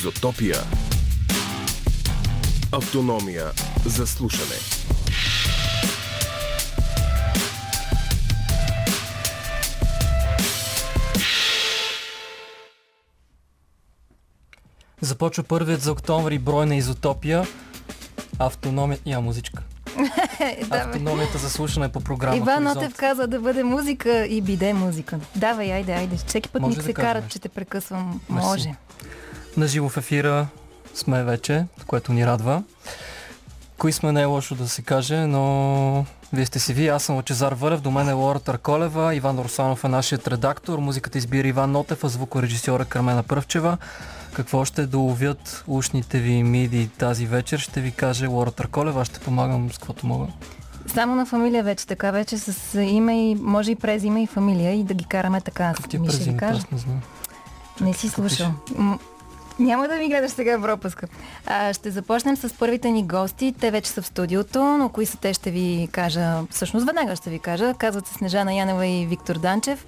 Изотопия. Автономия за слушане. Започва първият за октомври брой на Изотопия. Автономия... Я музичка. Автономията за слушане по програма Иван. Нотев каза да бъде музика и биде музика. Давай, айде, айде. Всеки път Може ми да се карат, че те прекъсвам. Мерси. Може. На живо в ефира сме вече, което ни радва. Кои сме не е лошо да се каже, но вие сте си вие. Аз съм Лачезар Вълев, до мен е Лора Търколева, Иван Русанов е нашият редактор, музиката избира Иван Нотев, а звукорежисьора Кармена Пръвчева. Какво ще доловят ушните ви миди тази вечер, ще ви каже Лора Търколева, аз ще помагам с каквото мога. Само на фамилия вече така, вече с име и може и през име и фамилия и да ги караме така. Какъв ти е ви кажа. аз не знам. Не си слушал. Няма да ми гледаш сега в пропуска. А, ще започнем с първите ни гости. Те вече са в студиото, но кои са те ще ви кажа. Всъщност веднага ще ви кажа. Казват се Снежана Янева и Виктор Данчев.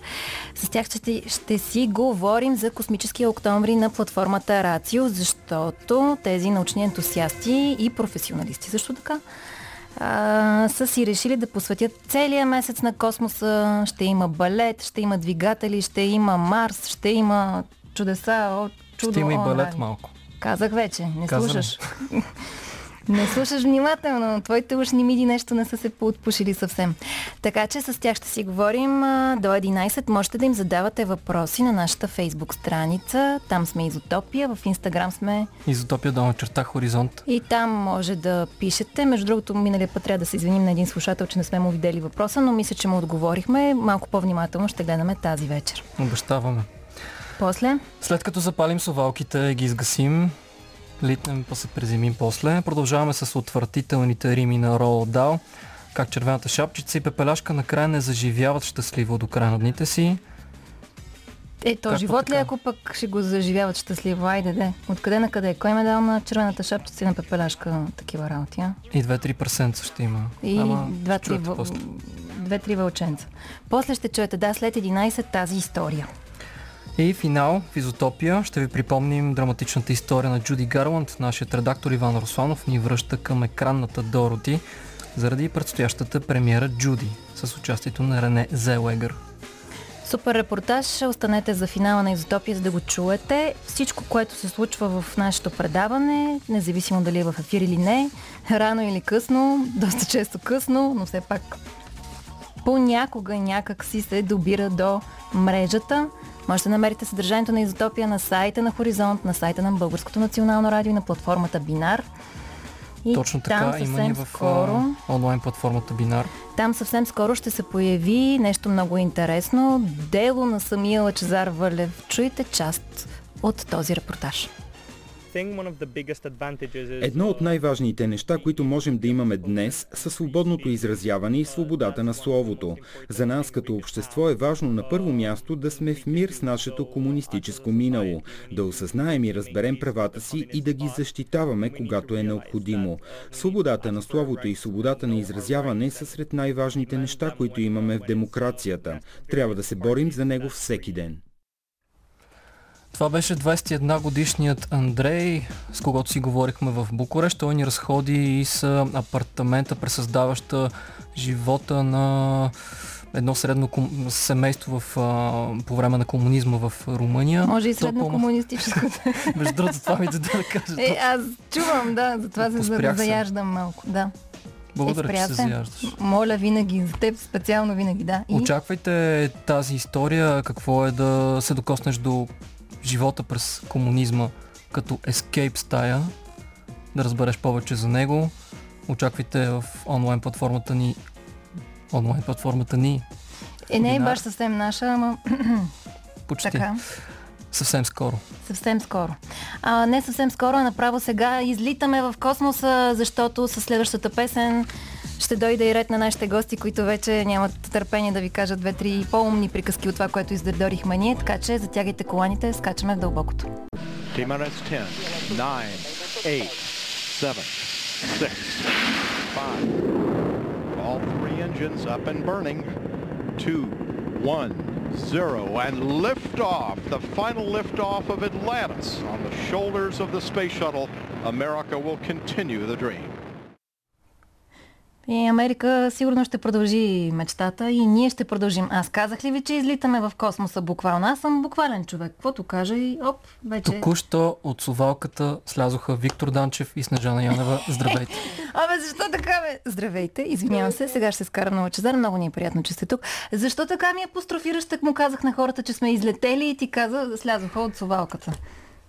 С тях ще, ще си говорим за космическия октомври на платформата Рацио, защото тези научни ентусиасти и професионалисти също така а, са си решили да посветят целия месец на космоса. Ще има балет, ще има двигатели, ще има Марс, ще има чудеса, о, чудо Ще има и балет малко. Казах вече, не Казвам. слушаш. не слушаш внимателно. Твоите ушни миди нещо не са се поотпушили съвсем. Така че с тях ще си говорим а, до 11. Можете да им задавате въпроси на нашата фейсбук страница. Там сме Изотопия, в Инстаграм сме Изотопия долна черта Хоризонт. и там може да пишете. Между другото, миналия път трябва да се извиним на един слушател, че не сме му видели въпроса, но мисля, че му отговорихме. Малко по-внимателно ще гледаме тази вечер. Обещаваме. После, След като запалим совалките и ги изгасим, литнем, па се презимим после, продължаваме с отвратителните рими на Роал Дал, как червената шапчица и пепеляшка накрая не заживяват щастливо до края на дните си. е, то живот ли, така? ако пък ще го заживяват щастливо? Айде, де. Откъде на къде? Кой ме дал на червената шапчица и на пепеляшка такива работи, а? И две-три прасенца ще има. И Ама, два-три, чуете въл... после. две-три вълченца. После ще чуете, да, след 11 тази история. И финал в Изотопия ще ви припомним драматичната история на Джуди Гарланд. Нашият редактор Иван Русланов ни връща към екранната Дороти заради предстоящата премиера Джуди с участието на Рене Зелегър. Супер репортаж. Останете за финала на Изотопия, за да го чуете. Всичко, което се случва в нашето предаване, независимо дали е в ефир или не, рано или късно, доста често късно, но все пак понякога някак си се добира до мрежата. Може да намерите съдържанието на Изотопия на сайта на Хоризонт, на сайта на Българското национално радио и на платформата Бинар. И Точно така, има и в скоро... онлайн платформата Бинар. Там съвсем скоро ще се появи нещо много интересно. Дело на самия Лачезар Вълев. Чуйте част от този репортаж. Едно от най-важните неща, които можем да имаме днес, са свободното изразяване и свободата на словото. За нас като общество е важно на първо място да сме в мир с нашето комунистическо минало, да осъзнаем и разберем правата си и да ги защитаваме, когато е необходимо. Свободата на словото и свободата на изразяване са сред най-важните неща, които имаме в демокрацията. Трябва да се борим за него всеки ден. Това беше 21 годишният Андрей, с когото си говорихме в Букурещ. Той ни разходи и с апартамента, пресъздаваща живота на едно средно ком... семейство в, а, по време на комунизма в Румъния. Може и средно комунистическото. Между другото, това ми да да кажа. Е, аз чувам, да, затова се заяждам малко. Да. Благодаря, е, че се. заяждаш. Моля винаги, за теб специално винаги, да. И Очаквайте тази история, какво е да се докоснеш до живота през комунизма като escape стая, да разбереш повече за него. Очаквайте в онлайн платформата ни онлайн платформата ни е, не е баш съвсем наша, ама почти така. съвсем скоро. Съвсем скоро. А, не съвсем скоро, а направо сега излитаме в космоса, защото със следващата песен ще дойде и ред на нашите гости, които вече нямат търпение да ви кажат две-три по-умни приказки от това, което издърдорихме ние, така че затягайте коланите, скачаме в дълбокото. T-minus 10, 9, 8, 7, 6, 5. All three engines up and burning. 2, 1, zero, and liftoff, the final liftoff of Atlantis on the shoulders of the space shuttle. America will continue the dream. И Америка сигурно ще продължи мечтата и ние ще продължим. Аз казах ли ви, че излитаме в космоса буквално? Аз съм буквален човек. Каквото кажа и оп, вече... Току-що от сувалката слязоха Виктор Данчев и Снежана Янева. Здравейте! Абе, защо така бе? Здравейте, извинявам се, сега ще се скарам на Лачезар, много ни е приятно, че сте тук. Защо така ми апострофираш, так му казах на хората, че сме излетели и ти каза, слязоха от сувалката.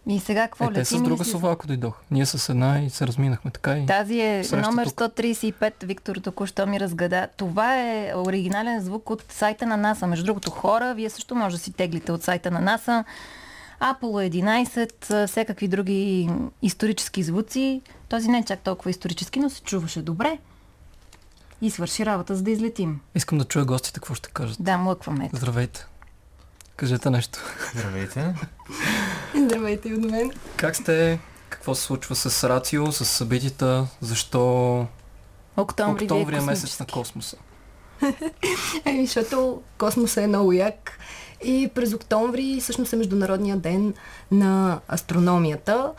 И сега какво Е, те с друга сувалка дойдох. Ние с една и се разминахме така и... Тази е номер тук. 135, Виктор току-що ми разгада. Това е оригинален звук от сайта на НАСА. Между другото, хора, вие също може да си теглите от сайта на НАСА. Apollo 11, всякакви други исторически звуци. Този не е чак толкова исторически, но се чуваше добре. И свърши работа, за да излетим. Искам да чуя гостите какво ще кажат. Да, млъкваме. Здравейте! Кажете нещо. Здравейте. Здравейте и от мен. Как сте? Какво се случва с Рацио, с събитията? Защо Октомври, октомври ви е е месец на космоса? Еми, защото космоса е много як и през октомври всъщност е Международния ден на астрономията.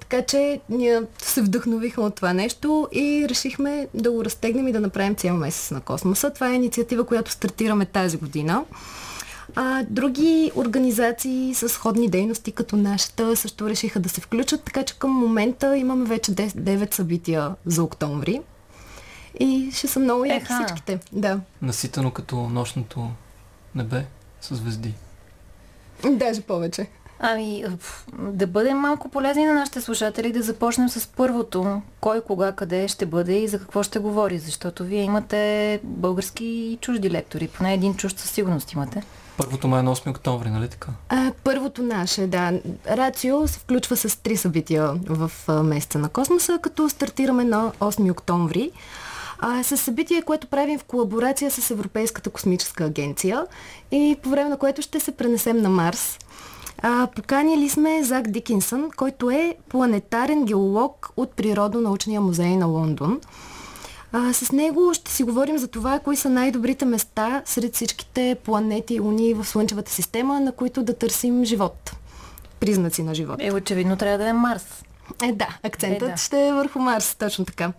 Така че ние се вдъхновихме от това нещо и решихме да го разтегнем и да направим цял месец на космоса. Това е инициатива, която стартираме тази година. А, други организации с сходни дейности като нашата също решиха да се включат, така че към момента имаме вече 10, 9 събития за октомври. И ще са много яки всичките. Да. Наситено като нощното небе с звезди. Даже повече. Ами, да бъдем малко полезни на нашите слушатели, да започнем с първото. Кой, кога, къде ще бъде и за какво ще говори. Защото вие имате български и чужди лектори. Поне един чужд със сигурност имате. Първото май е на 8 октомври, нали така? А, първото наше, да. Рацио се включва с три събития в месеца на космоса, като стартираме на 8 октомври. А, с събитие, което правим в колаборация с Европейската космическа агенция и по време на което ще се пренесем на Марс. А, поканили сме Зак Дикинсън, който е планетарен геолог от Природонаучния музей на Лондон. А, с него ще си говорим за това, кои са най-добрите места сред всичките планети и луни в Слънчевата система, на които да търсим живот. Признаци на живот. Е, очевидно трябва да е Марс. Е, да, акцентът Е, да. ще е върху Марс, точно така.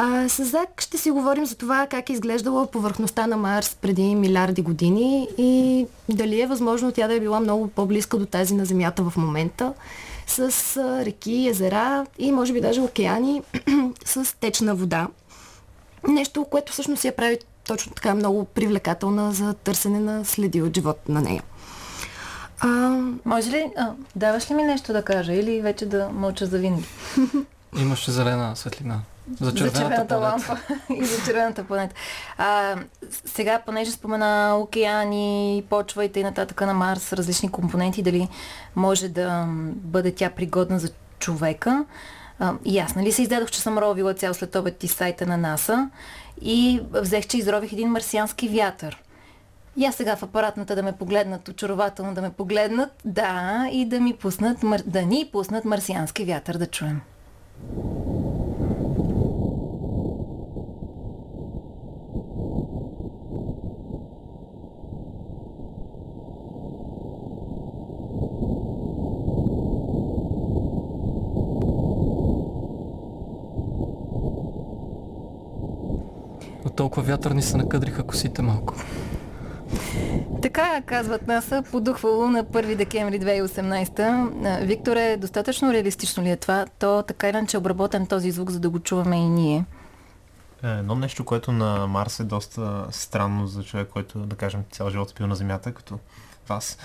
А, с Зак ще си говорим за това как е изглеждала повърхността на Марс преди милиарди години и дали е възможно тя да е била много по-близка до тази на Земята в момента, с а, реки, езера и може би даже океани с течна вода. Нещо, което всъщност я прави точно така много привлекателна за търсене на следи от живот на нея. А, Може ли, а, даваш ли ми нещо да кажа или вече да мълча за винаги? Имаше зелена светлина. За за червената, червената планета. лампа и за червената планета. А, сега, понеже спомена океани, почва и т.н. на Марс, различни компоненти, дали може да бъде тя пригодна за човека. А, и аз, нали се издадох, че съм ровила цял след обед и сайта на НАСА и взех, че изрових един марсиански вятър. И аз сега в апаратната да ме погледнат, очарователно да ме погледнат, да, и да ми пуснат, да ни пуснат марсиански вятър да чуем. Толкова вятър ни се накъдриха косите малко. Така казват НАСА, подухвало на 1 декември 2018. А, Виктор е достатъчно реалистично ли е това? То така или иначе е обработен този звук, за да го чуваме и ние. Е, Едно нещо, което на Марс е доста странно за човек, който, да кажем, цял живот е бил на Земята, като вас.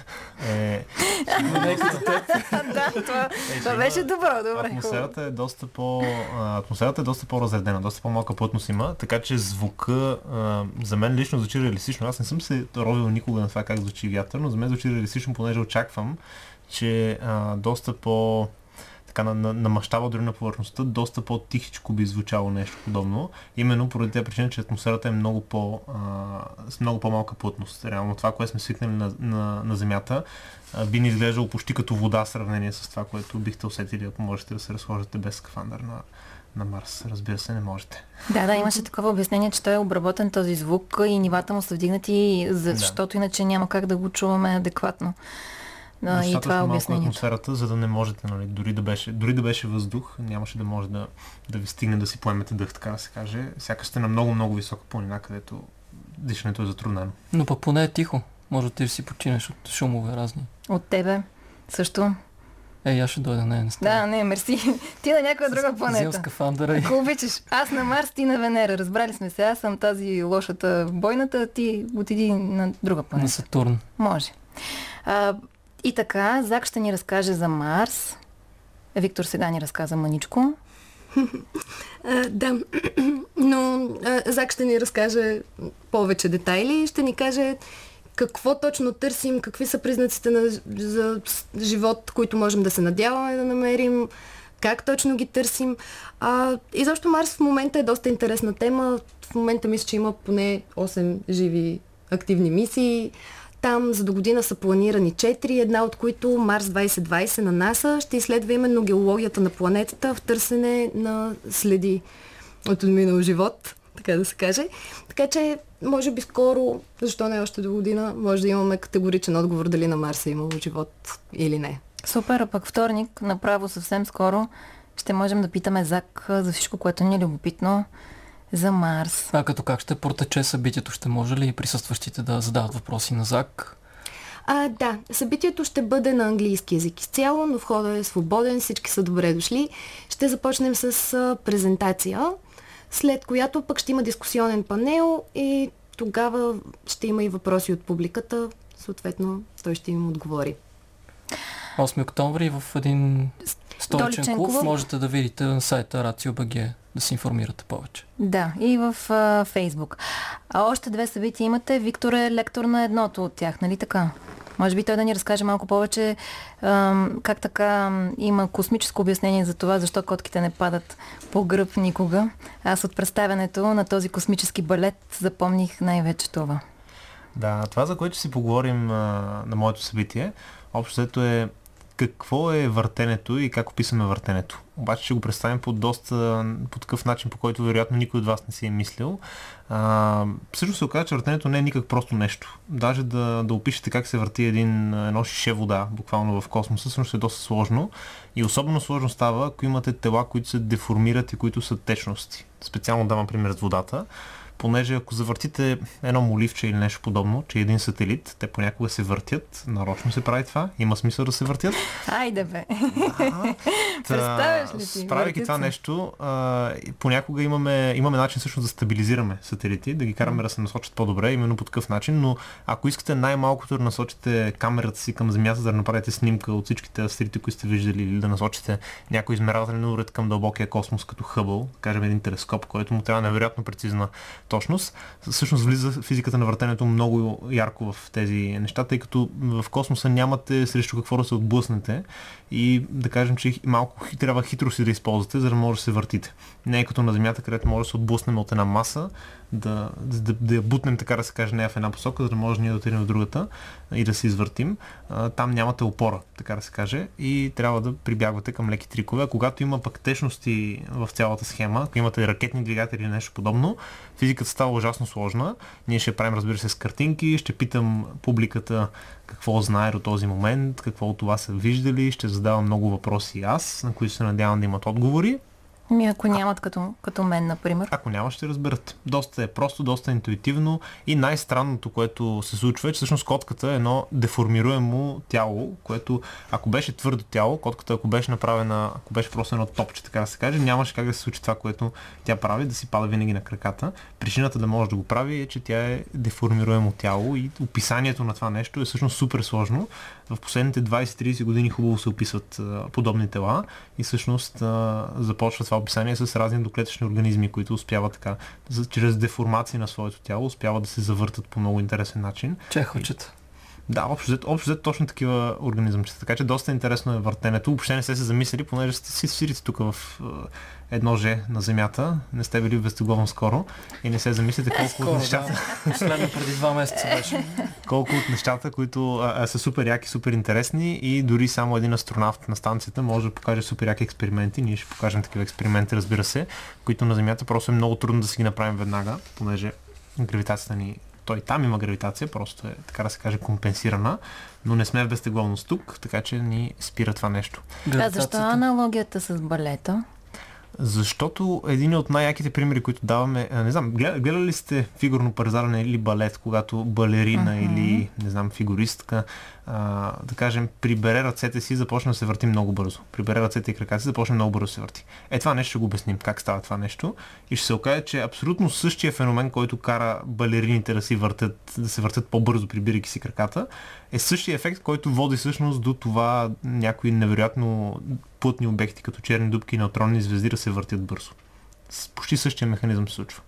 Е, това, е, това беше добро, добре. Атмосферата е доста по атмосферата е доста по-разредена, доста по-малка плътност има, така че звука а, за мен лично звучи реалистично. Аз не съм се ровил никога на това как звучи вятър, но за мен звучи реалистично, понеже очаквам, че а, доста по така на, на, на мащаба дори на повърхността, доста по-тихичко би звучало нещо подобно. Именно поради тази причина, че атмосферата е много, по, а, с много по-малка плътност. Реално това, което сме свикнали на, на, на Земята, а, би ни изглеждало почти като вода в сравнение с това, което бихте усетили, ако можете да се разхождате без скафандър на, на Марс. Разбира се, не можете. Да, да, имаше такова обяснение, че той е обработен този звук и нивата му са вдигнати, защото да. иначе няма как да го чуваме адекватно. Да, и това е обяснението. атмосферата, за да не можете, нали, дори да беше, дори да беше въздух, нямаше да може да, да ви стигне да си поемете дъх, така да се каже. Сякаш сте на много, много висока планина, където дишането е затруднено. Но пък поне е тихо. Може да ти си починеш от шумове разни. От тебе също. Ей, аз ще дойда, не, не става. Да, не, мерси. Ти на някоя друга планета. Взел скафандъра. Ако обичаш, аз на Марс, ти на Венера. Разбрали сме се, аз съм тази лошата бойната, ти отиди на друга планета. На Сатурн. Може. А, и така, Зак ще ни разкаже за Марс. Виктор сега ни разказа маничко. Да, но Зак ще ни разкаже повече детайли и ще ни каже какво точно търсим, какви са признаците на, за живот, които можем да се надяваме да намерим, как точно ги търсим. А, и защо Марс в момента е доста интересна тема. В момента мисля, че има поне 8 живи активни мисии. Там за до година са планирани 4, една от които Марс 2020 на НАСА ще изследва именно геологията на планетата в търсене на следи от отминал живот, така да се каже. Така че, може би скоро, защо не още до година, може да имаме категоричен отговор дали на Марса е имало живот или не. Супер, а пък вторник, направо съвсем скоро, ще можем да питаме Зак за всичко, което ни е любопитно за Марс. А като как ще протече събитието? Ще може ли присъстващите да задават въпроси на Зак? А, да, събитието ще бъде на английски язик изцяло, но входа е свободен, всички са добре дошли. Ще започнем с а, презентация, след която пък ще има дискусионен панел и тогава ще има и въпроси от публиката. Съответно, той ще им отговори. 8 октомври в един столичен клуб можете да видите на сайта RACIO.BG да се информирате повече. Да, и в а, Фейсбук. А още две събития имате. Виктор е лектор на едното от тях, нали така? Може би той да ни разкаже малко повече ам, как така има космическо обяснение за това, защо котките не падат по гръб никога. Аз от представянето на този космически балет запомних най-вече това. Да, това за което си поговорим а, на моето събитие, общото е какво е въртенето и как описваме въртенето. Обаче ще го представим по доста, по такъв начин, по който вероятно никой от вас не си е мислил. А, също се оказа, че въртенето не е никак просто нещо. Даже да, да опишете как се върти един, едно шише вода, буквално в космоса, също е доста сложно. И особено сложно става, ако имате тела, които се деформират и които са течности. Специално давам пример с водата понеже ако завъртите едно моливче или нещо подобно, че един сателит, те понякога се въртят, нарочно се прави това, има смисъл да се въртят. Айде бе! Представяш ли ти? Правейки това нещо, а, понякога имаме, имаме начин също да стабилизираме сателити, да ги караме да се насочат по-добре, именно по такъв начин, но ако искате най-малкото да насочите камерата си към Земята, за да направите снимка от всичките астерити, които сте виждали, или да насочите някой измерателен уред към дълбокия космос, като Хъбъл, кажем един телескоп, който му трябва невероятно прецизна точност. Всъщност влиза физиката на въртенето много ярко в тези неща, тъй като в космоса нямате срещу какво да се отблъснете и да кажем, че малко трябва хитро си да използвате, за да може да се въртите. Не е като на Земята, където може да се отблъснем от една маса, да, да, да я бутнем, така да се каже, нея в една посока, за да може ние да отидем в другата и да се извъртим. Там нямате опора, така да се каже, и трябва да прибягвате към леки трикове. А когато има пък течности в цялата схема, ако имате ракетни двигатели или нещо подобно, физиката става ужасно сложна. Ние ще правим, разбира се, с картинки, ще питам публиката какво знае до този момент, какво от това са виждали, ще задавам много въпроси аз, на които се надявам да имат отговори. Ми ако нямат като, като мен, например. Ако няма, ще разберат. Доста е просто, доста е интуитивно и най-странното, което се случва е, че всъщност котката е едно деформируемо тяло, което ако беше твърдо тяло, котката ако беше направена, ако беше просто едно топче, така да се каже, нямаше как да се случи това, което тя прави, да си пада винаги на краката. Причината да може да го прави е, че тя е деформируемо тяло и описанието на това нещо е всъщност супер сложно. В последните 20-30 години хубаво се описват подобни тела и всъщност започва това описание с разни доклетъчни организми, които успяват така, чрез деформация на своето тяло, успяват да се завъртат по много интересен начин. Чехочета. Да, общо взето, общо взето точно такива организъмчета. Така че доста интересно е въртенето. Въобще не сте се замислили, понеже сте си свирите тук в е, едно же на Земята. Не сте били в Вестегловом скоро и не се замислите колко Скоро, от нещата, да. Последно преди два месеца беше. колко от нещата, които а, а, са супер яки, супер интересни и дори само един астронавт на станцията може да покаже супер яки експерименти. Ние ще покажем такива експерименти, разбира се, които на Земята просто е много трудно да си ги направим веднага, понеже гравитацията ни той там има гравитация, просто е, така да се каже, компенсирана, но не сме в безтегловност тук, така че ни спира това нещо. А защо аналогията с балета? Защото един от най-яките примери, които даваме, не знам, гледа- гледали ли сте фигурно парзаране или балет, когато балерина Мгм. или, не знам, фигуристка, да кажем, прибере ръцете си, започне да се върти много бързо. Прибере ръцете и краката си, започне много бързо да се върти. Е, това нещо ще го обясним, как става това нещо. И ще се окаже, че абсолютно същия феномен, който кара балерините да, си въртят, да се въртят по-бързо, прибирайки си краката, е същия ефект, който води всъщност до това някои невероятно плътни обекти, като черни дубки и неутронни звезди да се въртят бързо. С почти същия механизъм се случва.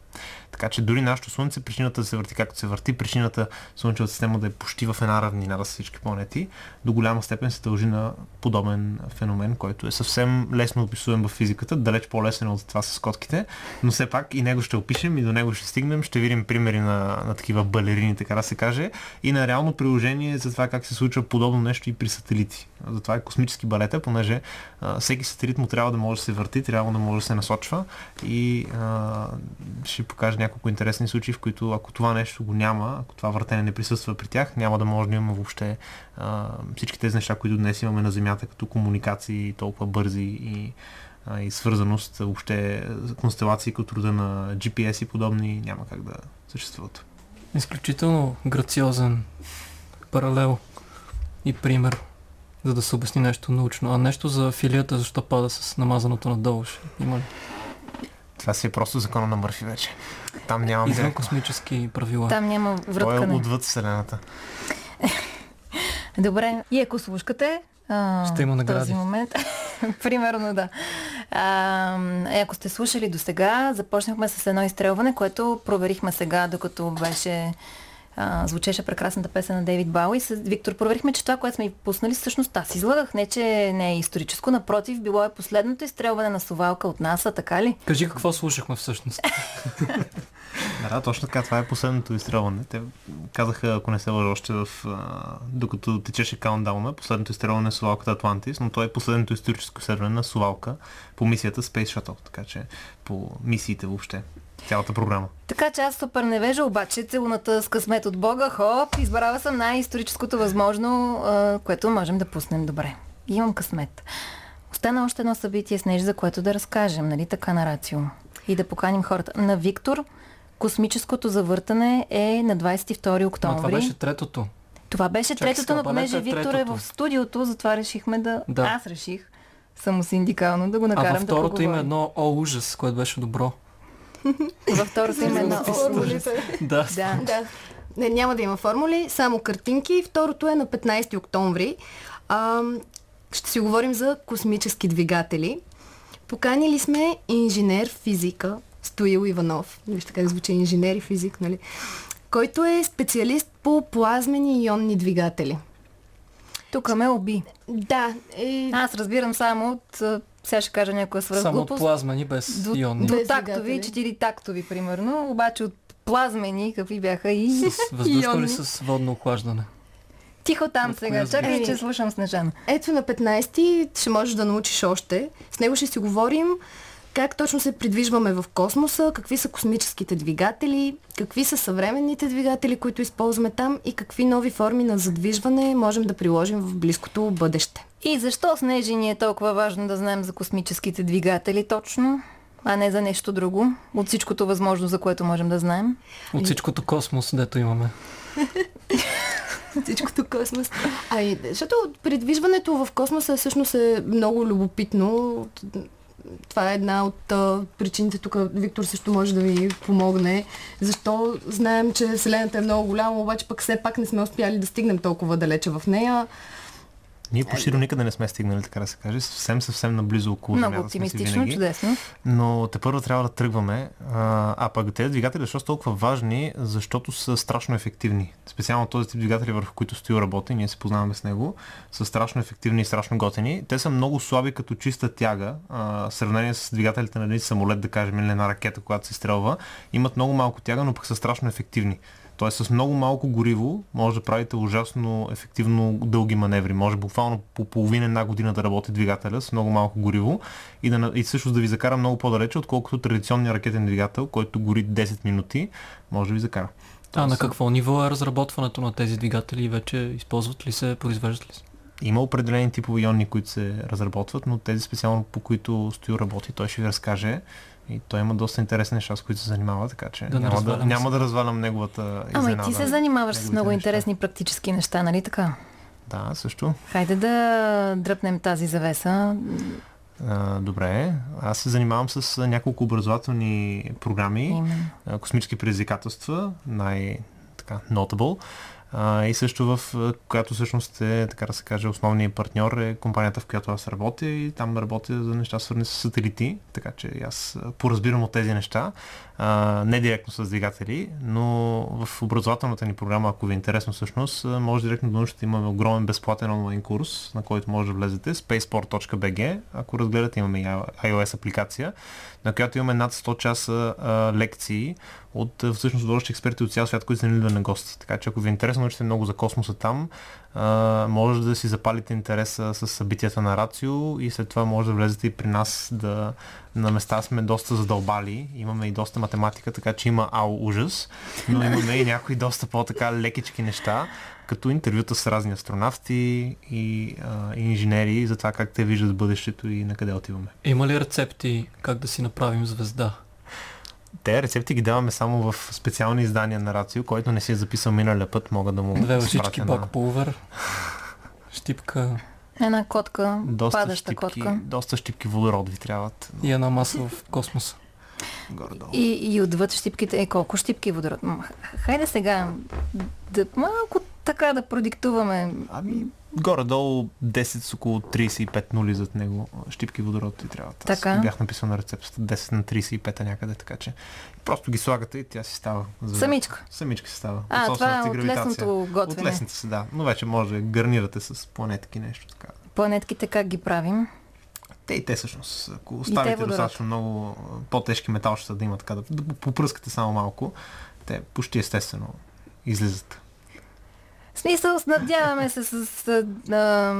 Така че дори нашето Слънце, причината да се върти както се върти, причината Слънчевата система да е почти в една равнина с всички планети, до голяма степен се дължи на подобен феномен, който е съвсем лесно описуем в физиката, далеч по-лесен от това с котките, но все пак и него ще опишем и до него ще стигнем, ще видим примери на, на такива балерини, така да се каже, и на реално приложение за това как се случва подобно нещо и при сателити. Затова е космически балета, понеже а, всеки сателит му трябва да може да се върти, трябва да може да се насочва и а, ще покажа няколко интересни случаи, в които ако това нещо го няма, ако това въртене не присъства при тях, няма да може да имаме въобще а, всички тези неща, които днес имаме на Земята, като комуникации толкова бързи и, а, и свързаност, въобще констелации като рода на GPS и подобни няма как да съществуват. Изключително грациозен паралел и пример, за да се обясни нещо научно. А нещо за филията, защо пада с намазаното надолу? Ще има ли? Това си е просто закона на Мърфи вече. Там нямам Извън космически правила. Там няма Той е връткане. отвъд Вселената. Добре, и ако слушкате, а, Ще има в награди. този момент, примерно да. А, е, ако сте слушали до сега, започнахме с едно изстрелване, което проверихме сега, докато беше а, звучеше прекрасната песен на Дейвид Бауи. С Виктор проверихме, че това, което сме и пуснали, всъщност аз излагах. Не, че не е историческо, напротив, било е последното изстрелване на совалка от НАСА, така ли? Кажи какво слушахме всъщност. Да, точно така. Това е последното изстрелване. Те казаха, ако не се лъжа още в... Докато течеше каунтдауна, последното изстрелване на совалката Атлантис, но то е последното историческо изстрелване на совалка по мисията Space Shuttle, така че по мисиите въобще. Цялата програма. Така че аз супер невежа, обаче целуната с късмет от Бога, хоп, избрала съм най-историческото възможно, което можем да пуснем добре. Имам късмет. Остана още едно събитие с нещо, за което да разкажем, нали така на Рацио? И да поканим хората. На Виктор космическото завъртане е на 22 Но октомври. това беше третото. Това беше Чакай третото, но понеже е Виктор е в студиото, затова решихме да... Да. Аз реших самосиндикално да го А накарам във да второто поговорим. има едно О ужас, което беше добро. Във второто има едно... Формулите. Да, Да. Да. Не, няма да има формули, само картинки. Второто е на 15 октомври. А, ще си говорим за космически двигатели. Поканили сме инженер физика Стоил Иванов. Вижте как звучи инженер и физик, нали? Който е специалист по плазмени ионни двигатели. Тук ме уби. Да, е... Аз разбирам само от... Сега ще кажа някоя само от свръхглупост. плазмани без До, ионни. до Без тактови, четири тактови, примерно. Обаче от плазмени, какви бяха и... С въздушно или с водно охлаждане? Тихо там От сега. Чакай, зона? че слушам Снежана. Ето на 15 ще можеш да научиш още. С него ще си говорим как точно се придвижваме в космоса, какви са космическите двигатели, какви са съвременните двигатели, които използваме там и какви нови форми на задвижване можем да приложим в близкото бъдеще. И защо Снежи ни е толкова важно да знаем за космическите двигатели точно, а не за нещо друго? От всичкото възможно, за което можем да знаем. От всичкото космос, дето имаме. Всичкото космос. Ами, защото придвижването в космоса всъщност е много любопитно. Това е една от а, причините. Тук Виктор също може да ви помогне. Защо знаем, че Вселената е много голяма, обаче пък все пак не сме успяли да стигнем толкова далече в нея. Ние почти до никъде не сме стигнали, така да се каже. Съвсем, съвсем наблизо около Много Земята оптимистично, винаги. чудесно. Но те първо трябва да тръгваме. А, а пък тези двигатели, защо са толкова важни? Защото са страшно ефективни. Специално този тип двигатели, върху които стои работи, ние се познаваме с него, са страшно ефективни и страшно готини. Те са много слаби като чиста тяга, а, в сравнение с двигателите на един самолет, да кажем, или една ракета, когато се стрелва. Имат много малко тяга, но пък са страшно ефективни. Тоест с много малко гориво може да правите ужасно ефективно дълги маневри. Може буквално по половина една година да работи двигателя с много малко гориво и, да, и също да ви закара много по-далече, отколкото традиционния ракетен двигател, който гори 10 минути, може да ви закара. А на Тоест, какво ниво е разработването на тези двигатели и вече използват ли се, произвеждат ли се? Има определени типове иони, които се разработват, но тези специално по които Стоил работи, той ще ви разкаже. И той има доста интересни неща, с които се занимава, така че Да няма, да, няма да развалям неговата Ама и изненада. ти се занимаваш с много неща. интересни практически неща, нали така? Да, също. Хайде да дръпнем тази завеса. А, добре. Аз се занимавам с няколко образователни програми, Именно. космически предизвикателства, най- така, notable. А, и също в която всъщност е, така да се каже, основният партньор е компанията, в която аз работя и там работя за неща свързани с сателити, така че аз поразбирам от тези неща, не директно с двигатели, но в образователната ни програма, ако ви е интересно всъщност, може директно да научите, имаме огромен безплатен онлайн курс, на който може да влезете, spaceport.bg, ако разгледате имаме iOS апликация, на която имаме над 100 часа а, лекции от всъщност водещи експерти от цял свят, които са на гости. Така че ако ви е интересно научите много за космоса там, а, може да си запалите интереса с събитията на Рацио и след това може да влезете и при нас да на места сме доста задълбали, имаме и доста математика, така че има ау ужас, но имаме и някои доста по-така лекички неща, като интервюта с разни астронавти и, а, и инженери за това как те виждат бъдещето и на къде отиваме. Има ли рецепти как да си направим звезда? Те рецепти ги даваме само в специални издания на Рацио, който не си е записал миналия път, мога да му Две лъжички изпратя бак пулвер, щипка Една котка, доста падаща щипки, котка. доста щипки водород ви трябват. и една маса в космоса. Горе-долу. И, и отвъд щипките, е колко щипки водород. Хайде сега да малко така да продиктуваме. Ами, горе-долу 10 с около 35 нули зад него щипки водород ти трябват. Аз Така. бях написал на рецептата 10 на 35 някъде, така че просто ги слагате и тя си става. За... Самичка. Самичка си става. А, От това е от лесното От готвене. лесните си, да. Но вече може да гарнирате с планетки нещо така. Планетките как ги правим? Те и те всъщност. Ако те оставите достатъчно много по-тежки металчета да има така, да, да попръскате само малко, те почти естествено излизат. В смисъл, надяваме се с, с а,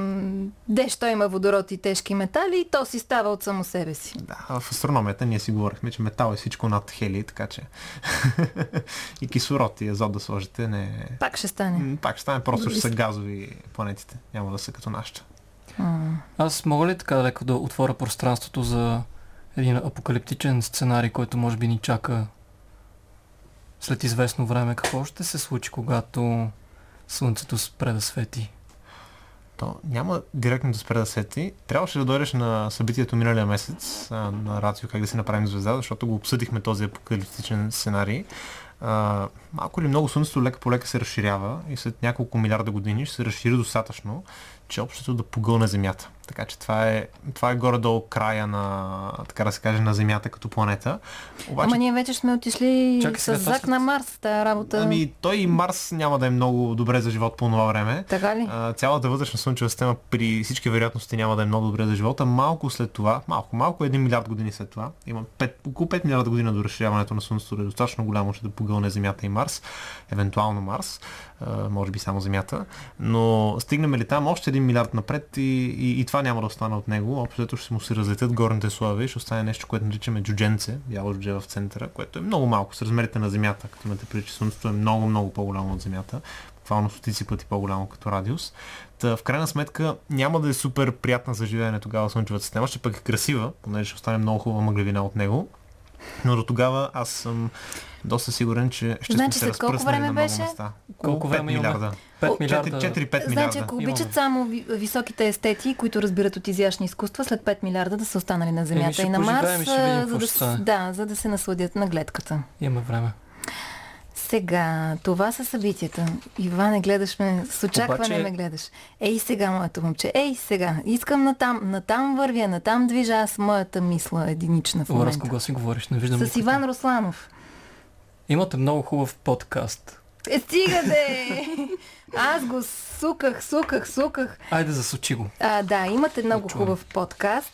дещо има водород и тежки метали и то си става от само себе си. Да, в астрономията ние си говорихме, че метал е всичко над хелий, така че и кислород и азот да сложите не... Пак ще стане. Пак ще стане, просто ще са газови планетите. Няма да са като нашата. Аз мога ли така леко да отворя пространството за един апокалиптичен сценарий, който може би ни чака след известно време? Какво ще се случи, когато Слънцето спре да свети? То няма директно да спре да сети. Трябваше да дойдеш на събитието миналия месец а, на Рацио как да си направим звезда, защото го обсъдихме този апокалиптичен сценарий. А, малко или много Слънцето лека по лека се разширява и след няколко милиарда години ще се разшири достатъчно, че общото да погълне Земята. Така че това е, това е горе-долу края на, така да се каже, на Земята като планета. Обаче, Ама ние вече сме отишли Чакай с това Зак на Марс, тая работа. ами той и Марс няма да е много добре за живот по това време. Така ли? А, цялата вътрешна слънчева система при всички вероятности няма да е много добре за живота. Малко след това, малко, малко, 1 милиард години след това, има 5, около 5 милиарда година до разширяването на Слънцето, е достатъчно голямо, ще да погълне Земята и Марс, евентуално Марс, а, може би само Земята, но стигнем ли там още 1 милиард напред и, и, и това няма да остане от него. Общо ще му се разлетят горните слоеве и ще остане нещо, което наричаме джудженце, бяло джудже в центъра, което е много малко с размерите на Земята, като имате преди, че Слънцето е много, много по-голямо от Земята буквално стотици пъти по-голямо като радиус. Та, в крайна сметка няма да е супер приятна за живеене тогава Слънчевата система, ще пък е красива, понеже ще остане много хубава мъглевина от него. Но до тогава аз съм доста сигурен, че ще Значи сме се след колко време на много беше? места. Колко 5 време милиарда. 5 милиарда. 4-5 Значи, милиарда. ако Имаме. обичат само ви- високите естети, които разбират от изящни изкуства, след 5 милиарда да са останали на Земята ще и на Марс, за да, да, за да се насладят на гледката. Имаме време. Сега, това са събитията. Иване, гледаш ме, с очакване Обаче- ме гледаш. Ей сега, моето момче, ей сега. Искам натам, натам вървя, натам движа аз моята мисла единична в Лора, с момента. кого си говориш? Не виждам. С никой. Иван Русланов. Имате много хубав подкаст. Е, стига де! Аз го суках, суках, суках. Айде засочи го. А, да, имате много хубав подкаст,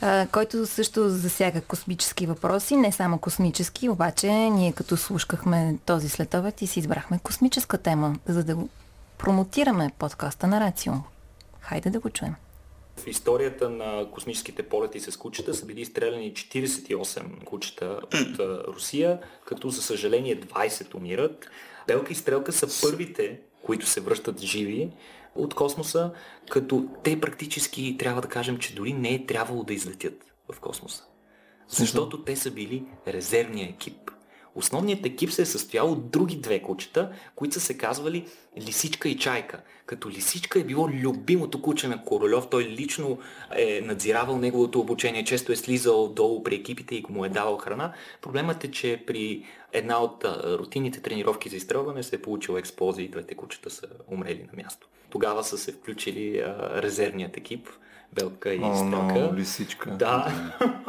а, който също засяга космически въпроси, не само космически, обаче ние като слушахме този следобед и си избрахме космическа тема, за да го промотираме подкаста на Рацио. Хайде да го чуем. В историята на космическите полети с кучета са били изстреляни 48 кучета от Русия, като за съжаление 20 умират. Белка и Стрелка са първите, които се връщат живи от космоса, като те практически трябва да кажем, че дори не е трябвало да излетят в космоса. Защото те са били резервния екип. Основният екип се е състоял от други две кучета, които са се казвали Лисичка и Чайка. Като Лисичка е било любимото куче на Королев, той лично е надзиравал неговото обучение, често е слизал долу при екипите и му е давал храна. Проблемът е, че при една от рутинните тренировки за изстрелване се е получила експлозия и двете кучета са умрели на място. Тогава са се включили а, резервният екип, Белка и О, Стрелка. но, лисичка. Да,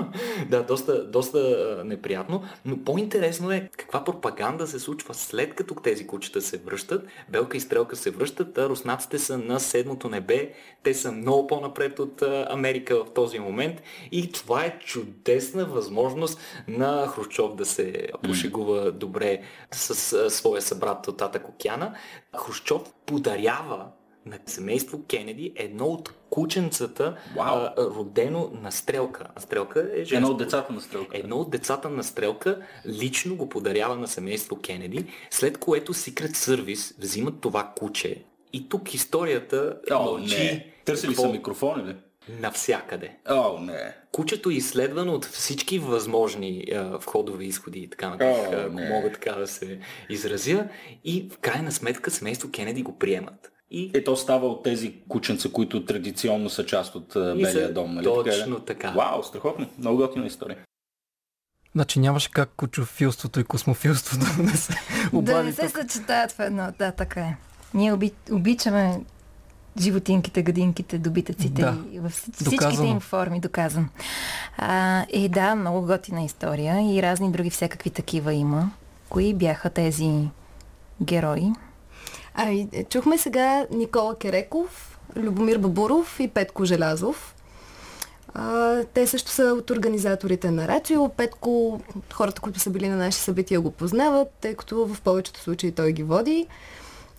да, доста, доста неприятно, но по-интересно е каква пропаганда се случва след като тези кучета се връщат. Белка и Стрелка се връщат, а руснаците са на седмото небе, те са много по-напред от Америка в този момент и това е чудесна възможност на Хрущов да се пошегува добре с своя събрат от Татък океана. Хрущов подарява на семейство Кенеди едно от кученцата, а, родено на стрелка. А стрелка е женско. Едно от децата на стрелка. Едно от децата на стрелка лично го подарява на семейство Кенеди, след което Secret Service взимат това куче. И тук историята О, мълчи не. Търсили какво- са микрофони, ли? навсякъде. О, не. Кучето е изследвано от всички възможни а, входове, изходи и така нататък, О, ако мога така да се изразя. И в крайна сметка семейство Кенеди го приемат. И Ето става от тези кученца, които традиционно са част от И Белия дом, нали? точно е? така. Вау, страхотно. Много готина история. Значи нямаше как кучофилството и космофилството да не се да не се съчетаят в едно. Да, така е. Ние оби, обичаме животинките, гадинките, добитъците Да. и във всички- всичките Доказано. им форми, доказан. А, и да, много готина история и разни други всякакви такива има. Кои бяха тези герои? А, е, чухме сега Никола Кереков, Любомир Бабуров и Петко Желязов. А, те също са от организаторите на Рацио. Петко, хората, които са били на наши събития, го познават, тъй като в повечето случаи той ги води.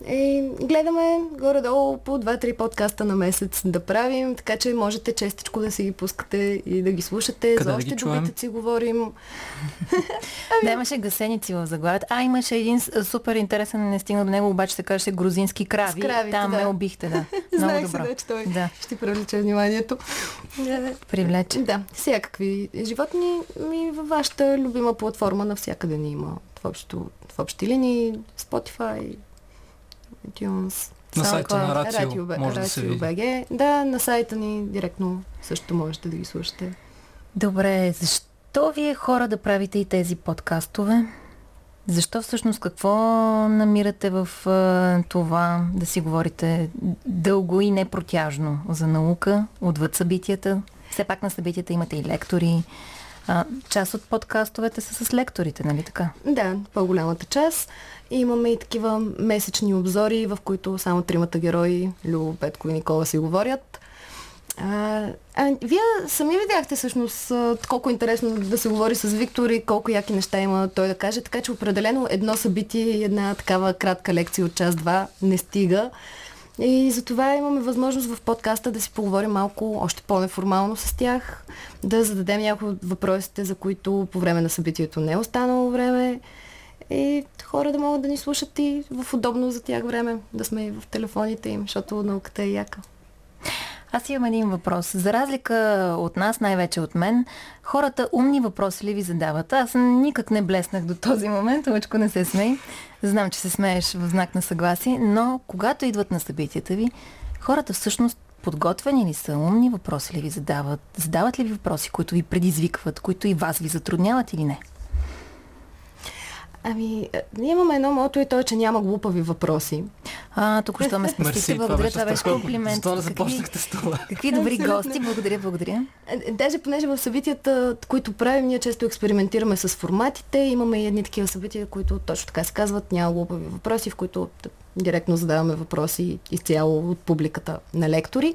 И гледаме горе-долу по 2-3 подкаста на месец да правим, така че можете честичко да си ги пускате и да ги слушате. Къде За да още чуем? добитъци говорим. Да, имаше гасеници в заглавието. А, имаше един супер интересен, не стигна до него, обаче се казваше грузински крави. Кравите, Там да. ме убихте, да. Много Знаех добро. се, че той Да, ще привлече вниманието. Е, привлече. Да, всякакви животни ми във вашата любима платформа навсякъде ни има. В, общо, в общи линии, Spotify, iTunes. На сайта на Рацио Б- може да се види. БГ. Да, на сайта ни директно също можете да ги слушате. Добре, защо вие хора да правите и тези подкастове? Защо всъщност какво намирате в това да си говорите дълго и непротяжно за наука, отвъд събитията? Все пак на събитията имате и лектори. А, част от подкастовете са с лекторите, нали така? Да, по-голямата част. И имаме и такива месечни обзори, в които само тримата герои, Любо, Петко и Никола си говорят. А, а, вие сами видяхте всъщност колко е интересно да се говори с Виктор и колко яки неща има той да каже, така че определено едно събитие и една такава кратка лекция от час-два не стига. И затова имаме възможност в подкаста да си поговорим малко още по-неформално с тях, да зададем някои от въпросите, за които по време на събитието не е останало време и хора да могат да ни слушат и в удобно за тях време, да сме и в телефоните им, защото науката е яка. Аз имам един въпрос. За разлика от нас, най-вече от мен, хората умни въпроси ли ви задават? Аз никак не блеснах до този момент, лъчко не се смей. Знам, че се смееш в знак на съгласие, но когато идват на събитията ви, хората всъщност подготвени ли са, умни въпроси ли ви задават? Задават ли ви въпроси, които ви предизвикват, които и вас ви затрудняват или не? Ами, е, ние имаме едно мото и то е, че няма глупави въпроси. А, тук що ме спасихте. Благодаря, това беше комплимент. Защо не започнахте с това? Какви добри гости. Благодаря, благодаря. Е, Даже понеже в събитията, които правим, ние често експериментираме с форматите. Имаме и едни такива събития, които точно така се казват, няма глупави въпроси, в които директно задаваме въпроси изцяло от публиката на лектори.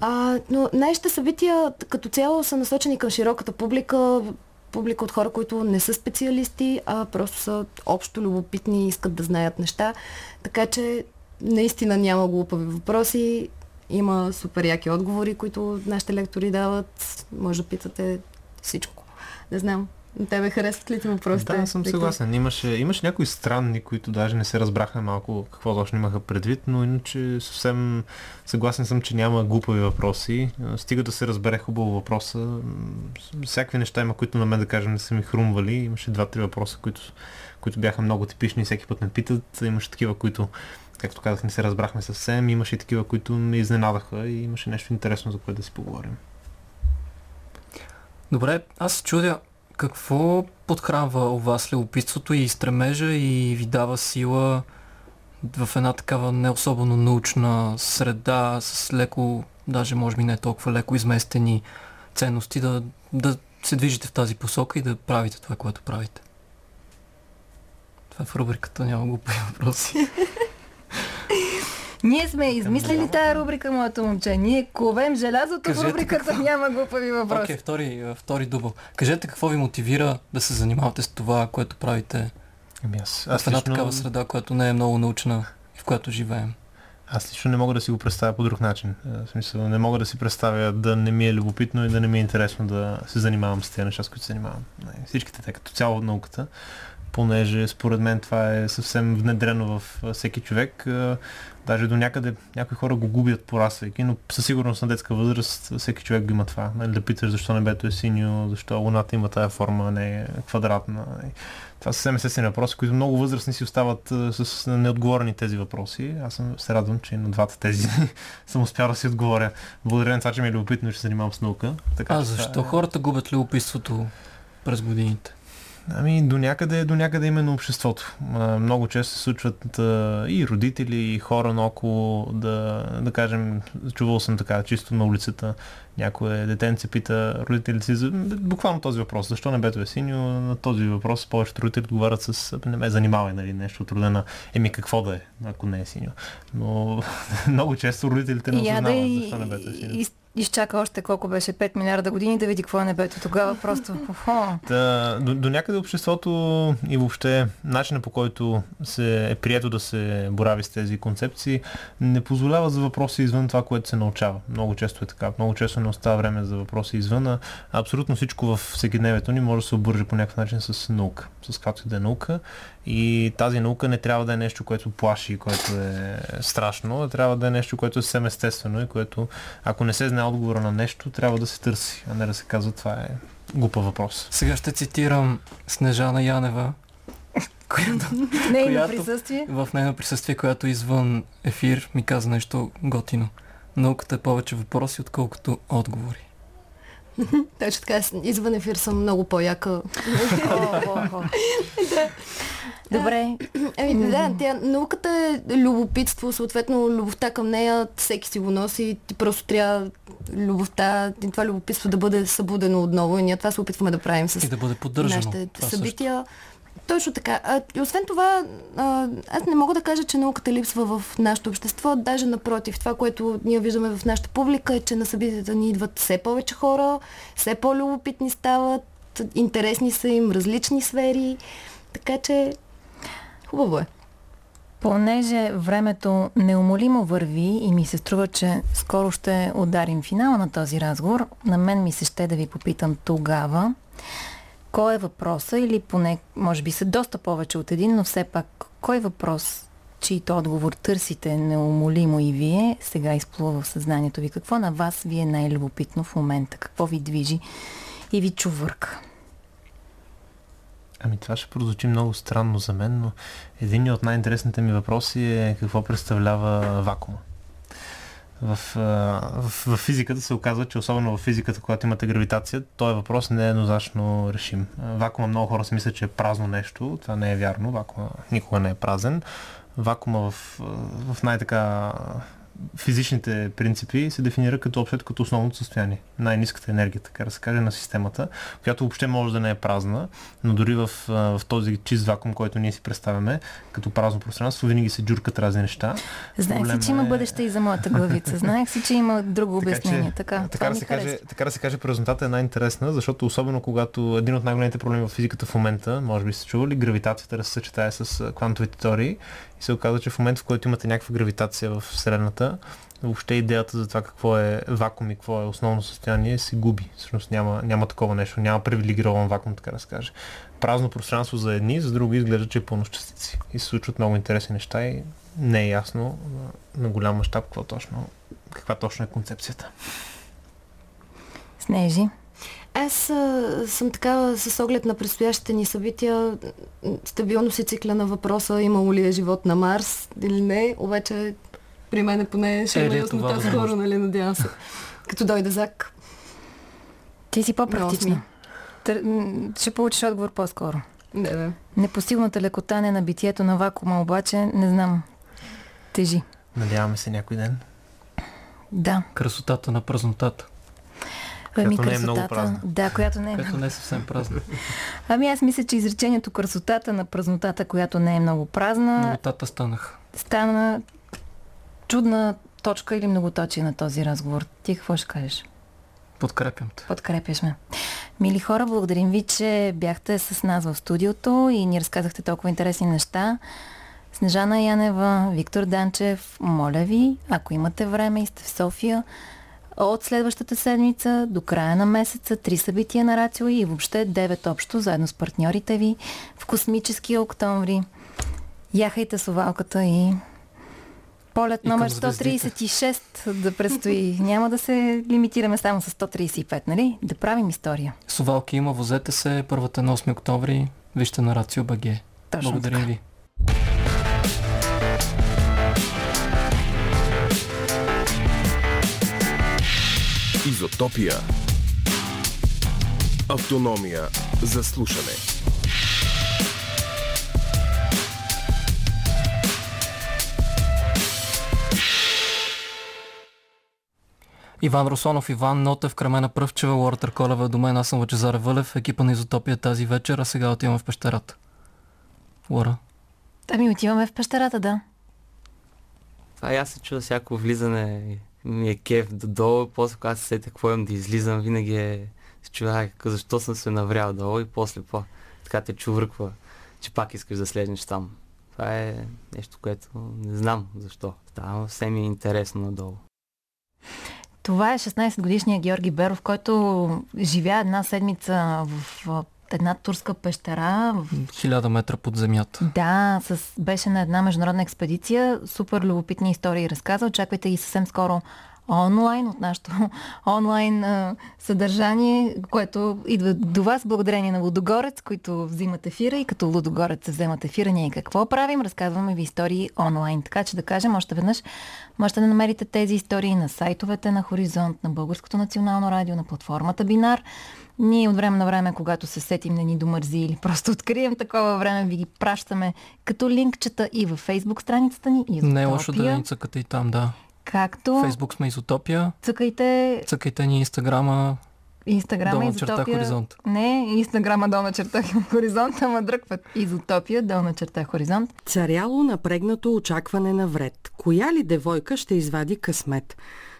А, но нашите събития като цяло са насочени към широката публика, публика от хора, които не са специалисти, а просто са общо любопитни и искат да знаят неща. Така че наистина няма глупави въпроси. Има супер яки отговори, които нашите лектори дават. Може да питате всичко. Не знам. Тебе харесват ли ти въпросите? Да, съм съгласен. Имаше, имаше някои странни, които даже не се разбраха малко какво точно имаха предвид, но иначе съвсем съгласен съм, че няма глупави въпроси. Стига да се разбере хубаво въпроса. Всякакви неща има, които на мен да кажем не са ми хрумвали. Имаше два-три въпроса, които, които бяха много типични и всеки път ме питат. Имаше такива, които както казах, не се разбрахме съвсем. Имаше и такива, които ме изненадаха и имаше нещо интересно, за което да си поговорим. Добре, аз се чудя какво подхранва у вас любопитството и стремежа и ви дава сила в една такава не особено научна среда с леко, даже може би не толкова леко изместени ценности да, да се движите в тази посока и да правите това, което правите. Това в рубриката няма глупави въпроси. Ние сме измислили тая рубрика, моето момче. Ние ковем желязото в Кажете рубриката какво. няма глупави въпроси. Окей, втори, а, втори дубъл. Кажете какво ви мотивира да се занимавате с това, което правите Ами аз, в една такава среда, която не е много научна и в която живеем. Аз лично не мога да си го представя по друг начин. Е, В смисъл, не мога да си представя да не ми е любопитно и да не ми е интересно да се занимавам с тези неща, с които се занимавам. Не, Всичките те, като цяло от науката, понеже според мен това е съвсем внедрено в всеки човек. Даже до някъде някои хора го губят пораствайки, но със сигурност на детска възраст всеки човек го има това. Нали, да питаш защо небето е синьо, защо луната има тая форма, а не е квадратна. Това са съвсем естествени въпроси, които много възрастни си остават с неотговорени тези въпроси. Аз съм, се радвам, че на двата тези съм успял да си отговоря. Благодаря на това, че ми е любопитно, че се занимавам с наука. Така, А защо е- хората губят любопитството през годините? Ами до някъде, до някъде именно обществото. Много често се случват а, и родители, и хора наоколо, да, да кажем, чувал съм така, чисто на улицата, някое детенце пита родителите си за буквално този въпрос. Защо небето е синьо? На този въпрос повечето родители отговарят с не ме занимавай, нали, нещо от рода на еми какво да е, ако не е синьо. Но много често родителите не осъзнават защо небето е синьо. И, изчака още колко беше 5 милиарда години да види какво е небето. Тогава просто... Та, до, до някъде обществото и въобще начина по който се е прието да се борави с тези концепции не позволява за въпроси извън това, което се научава. Много често е така. Много често не остава време за въпроси извън. а Абсолютно всичко в всекидневието ни може да се обърже по някакъв начин с наука. С каквато и да е наука. И тази наука не трябва да е нещо, което плаши, което е страшно, а трябва да е нещо, което е съвсем естествено и което, ако не се знае отговора на нещо, трябва да се търси, а не да се казва това е глупа въпрос. Сега ще цитирам Снежана Янева, която Нейно Която- присъствие. в нейно присъствие, която извън ефир ми каза нещо готино. Науката е повече въпроси, отколкото отговори. Точно така, извън ефир съм много по-яка. Добре. Ами да, тя, науката е любопитство, съответно любовта към нея всеки си го носи. Ти просто трябва любовта, това любопитство да бъде събудено отново и ние това се опитваме да правим с И да бъде поддържано. нашите Това събития. Точно така. А, и освен това, а, аз не мога да кажа, че науката липсва в нашето общество. Даже напротив, това, което ние виждаме в нашата публика е, че на събитията ни идват все повече хора, все по-любопитни стават, интересни са им различни сфери. Така че хубаво е. Понеже времето неумолимо върви и ми се струва, че скоро ще ударим финала на този разговор, на мен ми се ще да ви попитам тогава, кой е въпроса или поне, може би са доста повече от един, но все пак, кой въпрос, чийто отговор търсите неумолимо и вие, сега изплува в съзнанието ви? Какво на вас ви е най-любопитно в момента? Какво ви движи и ви чувърка? Ами това ще прозвучи много странно за мен, но един от най-интересните ми въпроси е какво представлява вакуума. В, в, в физиката се оказва, че особено в физиката, когато имате гравитация, този въпрос не е еднозначно решим. Вакуума много хора си мислят, че е празно нещо. Това не е вярно. Вакуума никога не е празен. Вакуума в, в най-така физичните принципи се дефинира като общо като основното състояние. Най-низката енергия, така да се каже, на системата, която въобще може да не е празна, но дори в, в този чист вакуум, който ние си представяме, като празно пространство, винаги се джуркат разни неща. Знаех си, че има е- бъдеще и за моята главица. Знаех си, че има друго обяснение. Така, така, да се каже, така да се каже, празнотата е най-интересна, защото особено когато един от най-големите проблеми в физиката в момента, може би сте чували, гравитацията да се съчетае с квантовите теории, се оказа, че в момента, в който имате някаква гравитация в Вселената, въобще идеята за това какво е вакуум и какво е основно състояние се губи. Всъщност няма, няма такова нещо, няма привилегирован вакуум, така да се каже. Празно пространство за едни, за други изглежда, че е пълно частици. И се случват много интересни неща и не е ясно на, на голям мащаб какво точно, каква точно е концепцията. Снежи. Аз а, съм така с оглед на предстоящите ни събития, стабилно си цикля на въпроса имало ли е живот на Марс или не, обаче при мен поне ще е, има яснота скоро, нали, надявам се. Като дойде Зак. Ти си по-практична. Тър... Ще получиш отговор по-скоро. Не, да. Непосилната лекотане на битието на вакуума обаче, не знам, тежи. Надяваме се някой ден. Да. Красотата на празнотата. Ами, която не е много празна. Да, която не е. Която не е съвсем празна. Ами аз мисля, че изречението красотата на празнотата, която не е много празна. Многотата станах. Стана чудна точка или многоточие на този разговор. Ти какво ще кажеш? Подкрепям те. Подкрепяш ме. Мили хора, благодарим ви, че бяхте с нас в студиото и ни разказахте толкова интересни неща. Снежана Янева, Виктор Данчев, моля ви, ако имате време и сте в София, от следващата седмица до края на месеца три събития на Рацио и въобще девет общо, заедно с партньорите ви в космическия октомври. Яхайте совалката и полет номер 136 да предстои. Няма да се лимитираме само с 135, нали? Да правим история. Совалки има, возете се първата на 8 октомври. Вижте на Рацио БГ. Благодарим ви. Изотопия. Автономия за слушане. Иван Русонов, Иван Нотев, Кремена Пръвчева, Лора Търколева до мен. Аз съм Лъчезар Вълев, екипа на Изотопия тази вечер, а сега отиваме в пещерата. Лора. Ами отиваме в пещерата, да. Това и аз се чуда всяко влизане ми е кеф додолу, после когато се сетя какво имам да излизам, винаги е се чува защо съм се наврял долу и после по така те чувърква, че пак искаш да слезеш там. Това е нещо, което не знам защо. Става все ми е интересно надолу. Това е 16 годишния Георги Беров, който живя една седмица в една турска пещера. Хиляда метра под земята. Да, с, беше на една международна експедиция. Супер любопитни истории разказа. Очаквайте ги съвсем скоро онлайн, от нашото онлайн а, съдържание, което идва до вас благодарение на Лудогорец, които взимат ефира и като Лудогорец се вземат ефира, ние какво правим? Разказваме ви истории онлайн. Така че да кажем още веднъж, можете да намерите тези истории на сайтовете на Хоризонт, на Българското национално радио, на платформата Бинар. Ние от време на време, когато се сетим не ни домързи или просто открием такова време, ви ги пращаме като линкчета и във фейсбук страницата ни. Изотопия. Не е лошо да ни цъкате и там, да. Както... Фейсбук сме Изотопия. Цъкайте... Цъкайте ни Инстаграма. Инстаграма Изотопия. черта хоризонт. Не, Инстаграма долна черта хоризонт, ама друг път. Изотопия, долна черта хоризонт. Царяло напрегнато очакване на вред. Коя ли девойка ще извади късмет?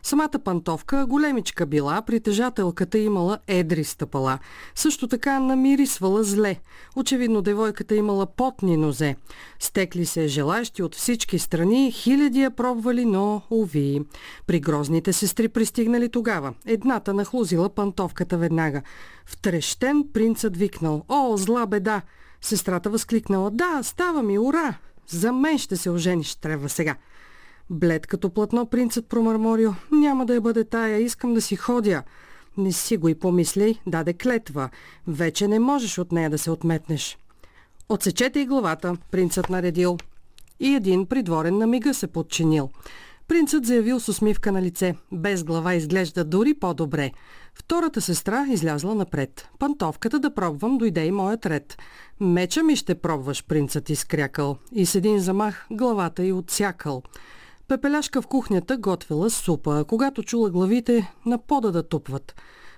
Самата пантовка големичка била, притежателката имала едри стъпала. Също така намирисвала зле. Очевидно девойката имала потни нозе. Стекли се желащи от всички страни, хиляди я пробвали, но уви. При грозните сестри пристигнали тогава. Едната нахлузила пантовката веднага. Втрещен принцът викнал. О, зла беда! Сестрата възкликнала. Да, става ми, ура! За мен ще се ожениш, трябва сега. Блед като платно принцът промърморил. Няма да я бъде тая, искам да си ходя. Не си го и помисли, даде клетва. Вече не можеш от нея да се отметнеш. Отсечете и главата, принцът наредил. И един придворен на мига се подчинил. Принцът заявил с усмивка на лице. Без глава изглежда дори по-добре. Втората сестра излязла напред. Пантовката да пробвам дойде и моят ред. Меча ми ще пробваш, принцът изкрякал. И с един замах главата й отсякал. Пепеляшка в кухнята готвила супа, когато чула главите, на пода да тупват.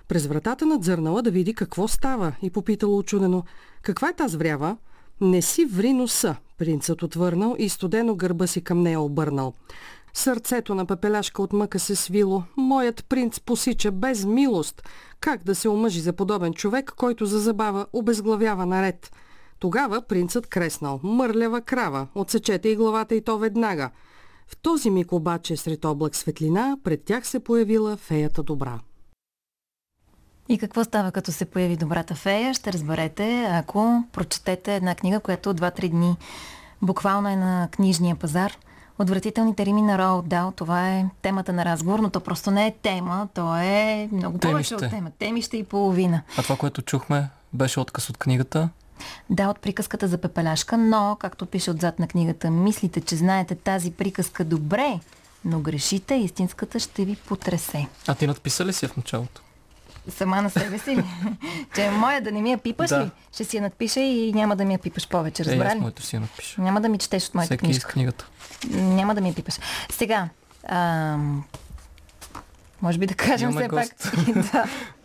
През вратата надзърнала да види какво става и попитала очудено. Каква е тази врява? Не си ври носа, принцът отвърнал и студено гърба си към нея обърнал. Сърцето на пепеляшка от мъка се свило. Моят принц посича без милост. Как да се омъжи за подобен човек, който за забава обезглавява наред? Тогава принцът креснал. Мърлява крава. Отсечете и главата и то веднага. В този миг обаче сред облак светлина пред тях се появила феята добра. И какво става като се появи добрата фея, ще разберете, ако прочетете една книга, която 2-3 дни буквално е на книжния пазар. Отвратителните рими на Роуд Дал, това е темата на разговор, но то просто не е тема, то е много повече от тема. Темище и половина. А това, което чухме, беше отказ от книгата? Да, от приказката за пепеляшка, но, както пише отзад на книгата, мислите, че знаете тази приказка добре, но грешите, истинската ще ви потресе. А ти надписа ли си в началото? Сама на себе си ли? че е моя да не ми я пипаш Да. ли? Ще си я надпиша и няма да ми я пипаш повече, Е, разбра аз ли? моето си я напиша. Няма да ми четеш от моята Всеки книжка. книгата. Няма да ми я пипаш. Сега, ам, може би да кажем Имаме все пак... гост. да.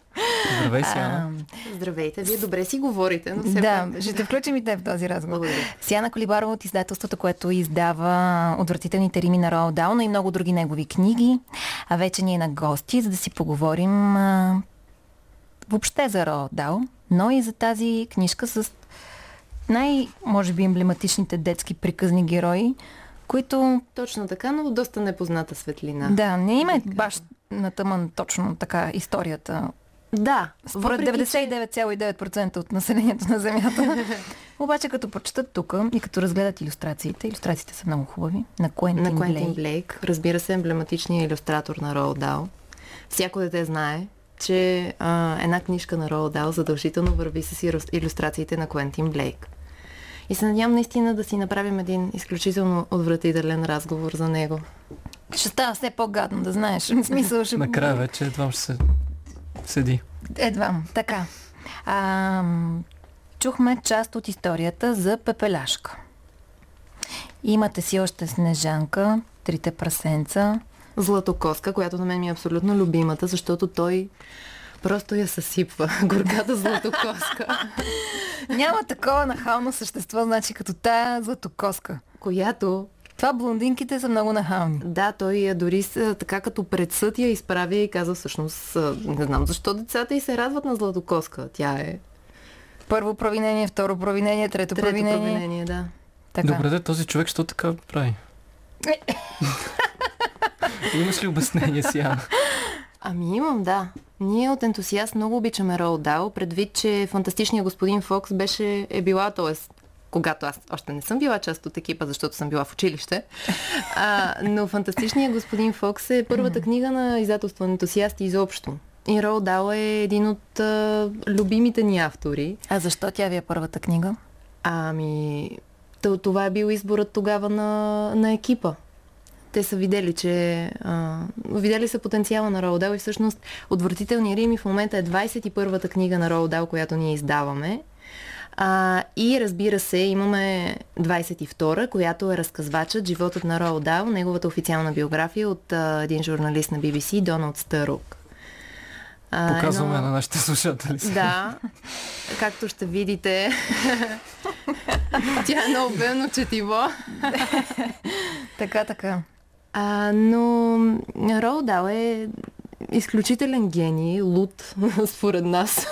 Здравей си, Ана. Ам, Здравейте, вие добре си говорите, но все да, пак... ще те включим и те в този разговор. Благодаря. Сияна Колибарова от издателството, което издава Отвратителните рими на Роал Дал, но и много други негови книги. А вече ни е на гости, за да си поговорим а, въобще за Роал Дал, но и за тази книжка с най, може би, емблематичните детски приказни герои, които Точно така, но доста непозната светлина. Да, не има баш на тъмън точно така историята. Да, Според въпреки, че- 99,9% от населението на Земята. Обаче като прочетат тук и като разгледат иллюстрациите, иллюстрациите са много хубави, на Куентин, на Куентин Блейк. Блейк, разбира се, емблематичният иллюстратор на Роал Дал. Всяко дете знае, че а, една книжка на Роал Дал задължително върви с иллюстрациите на Куентин Блейк. И се надявам наистина да си направим един изключително отвратителен разговор за него. Ще става все по-гадно, да знаеш. В смисъл, ще... Накрая вече едва ще се седи. Едва, така. А, чухме част от историята за Пепеляшка. Имате си още Снежанка, Трите прасенца. Златокоска, която на мен ми е абсолютно любимата, защото той просто я съсипва. Горката златокоска, Няма такова нахално същество, значи като тая златокоска. която Това блондинките са много нахални. Да, той я дори така като пред съд я изправя и казва всъщност, не знам защо децата и се радват на Златокоска. Тя е Първо провинение, второ провинение, трето, трето провинение. провинение, да. Така. Добре, де, този човек, що така прави? Имаш ли обяснение си, Ана? Ами имам, да. Ние от ентусиаст много обичаме Роуд Дал, предвид, че фантастичният господин Фокс беше, е била, т.е. когато аз още не съм била част от екипа, защото съм била в училище, а, но фантастичният господин Фокс е първата книга на издателство ентусиасти изобщо. И Роуд Дал е един от а, любимите ни автори. А защо тя ви е първата книга? Ами, то- това е бил изборът тогава на, на екипа. Те са видели, че... А, видели са потенциала на Роуд Дал и всъщност Отвратителни Рими в момента е 21-та книга на Роуд Дал, която ние издаваме. А, и разбира се, имаме 22-та, която е разказвачът Животът на Роуд Дал, неговата официална биография от а, един журналист на BBC, Доналд Стърук. А, Показваме едно- на нашите слушатели. да, както ще видите, тя е много бедно четиво. Така, така. А, но Роуд Дал е изключителен гений, луд, според нас.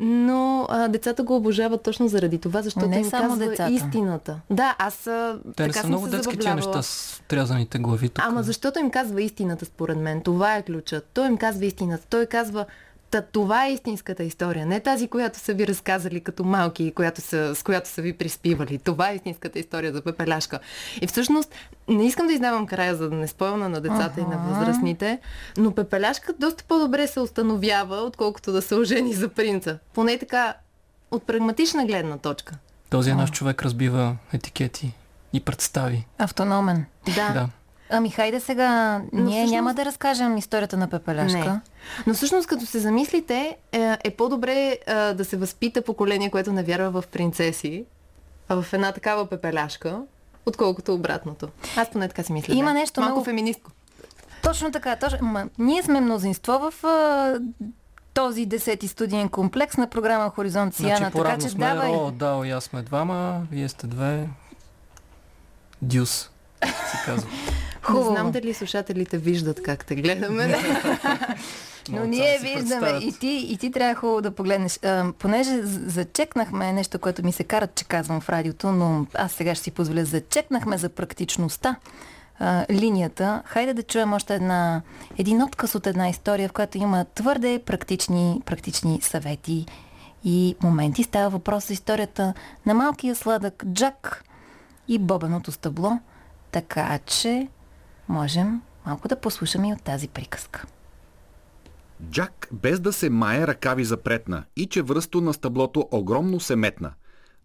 Но а, децата го обожават точно заради това, защото Не им само казва децата. истината. Да, аз а, Те не така са съм много детски тия неща с трязаните глави тук. Ама защото им казва истината, според мен. Това е ключът. Той им казва истината. Той казва, Та, това е истинската история. Не тази, която са ви разказали като малки, и която са, с която са ви приспивали. Това е истинската история за Пепеляшка. И всъщност, не искам да издавам края, за да не спойна на децата и на възрастните, но Пепеляшка доста по-добре се установява, отколкото да се ожени за принца. Поне така, от прагматична гледна точка. Този е наш човек разбива етикети и представи. Автономен. Да. Да. Ами хайде сега, Но ние всъщност- няма да разкажем историята на Пепеляшка. Не. Но всъщност, като се замислите, е, е по-добре е, да се възпита поколение, което не вярва в принцеси, а в една такава пепеляшка, отколкото обратното. Аз поне така си мисля. Има да. нещо Малко много- феминистко. Точно така. Точно, ма, ние сме мнозинство в а, този десети студиен комплекс на програма Хоризонт Сияна. Значи така че сме, давай. Ро, Дао и аз сме двама, вие сте две. Дюс, се казва. Хубаво. Не знам дали слушателите виждат как те гледаме. Но ние виждаме и ти, и ти трябва хубаво да погледнеш. А, понеже зачекнахме нещо, което ми се карат, че казвам в радиото, но аз сега ще си позволя. Зачекнахме за практичността а, линията. Хайде да чуем още една, един отказ от една история, в която има твърде практични, практични съвети и моменти. Става въпрос за историята на малкия сладък Джак и бобеното стъбло. Така че можем малко да послушаме и от тази приказка. Джак, без да се мае, ръкави запретна и че връсто на стъблото огромно се метна.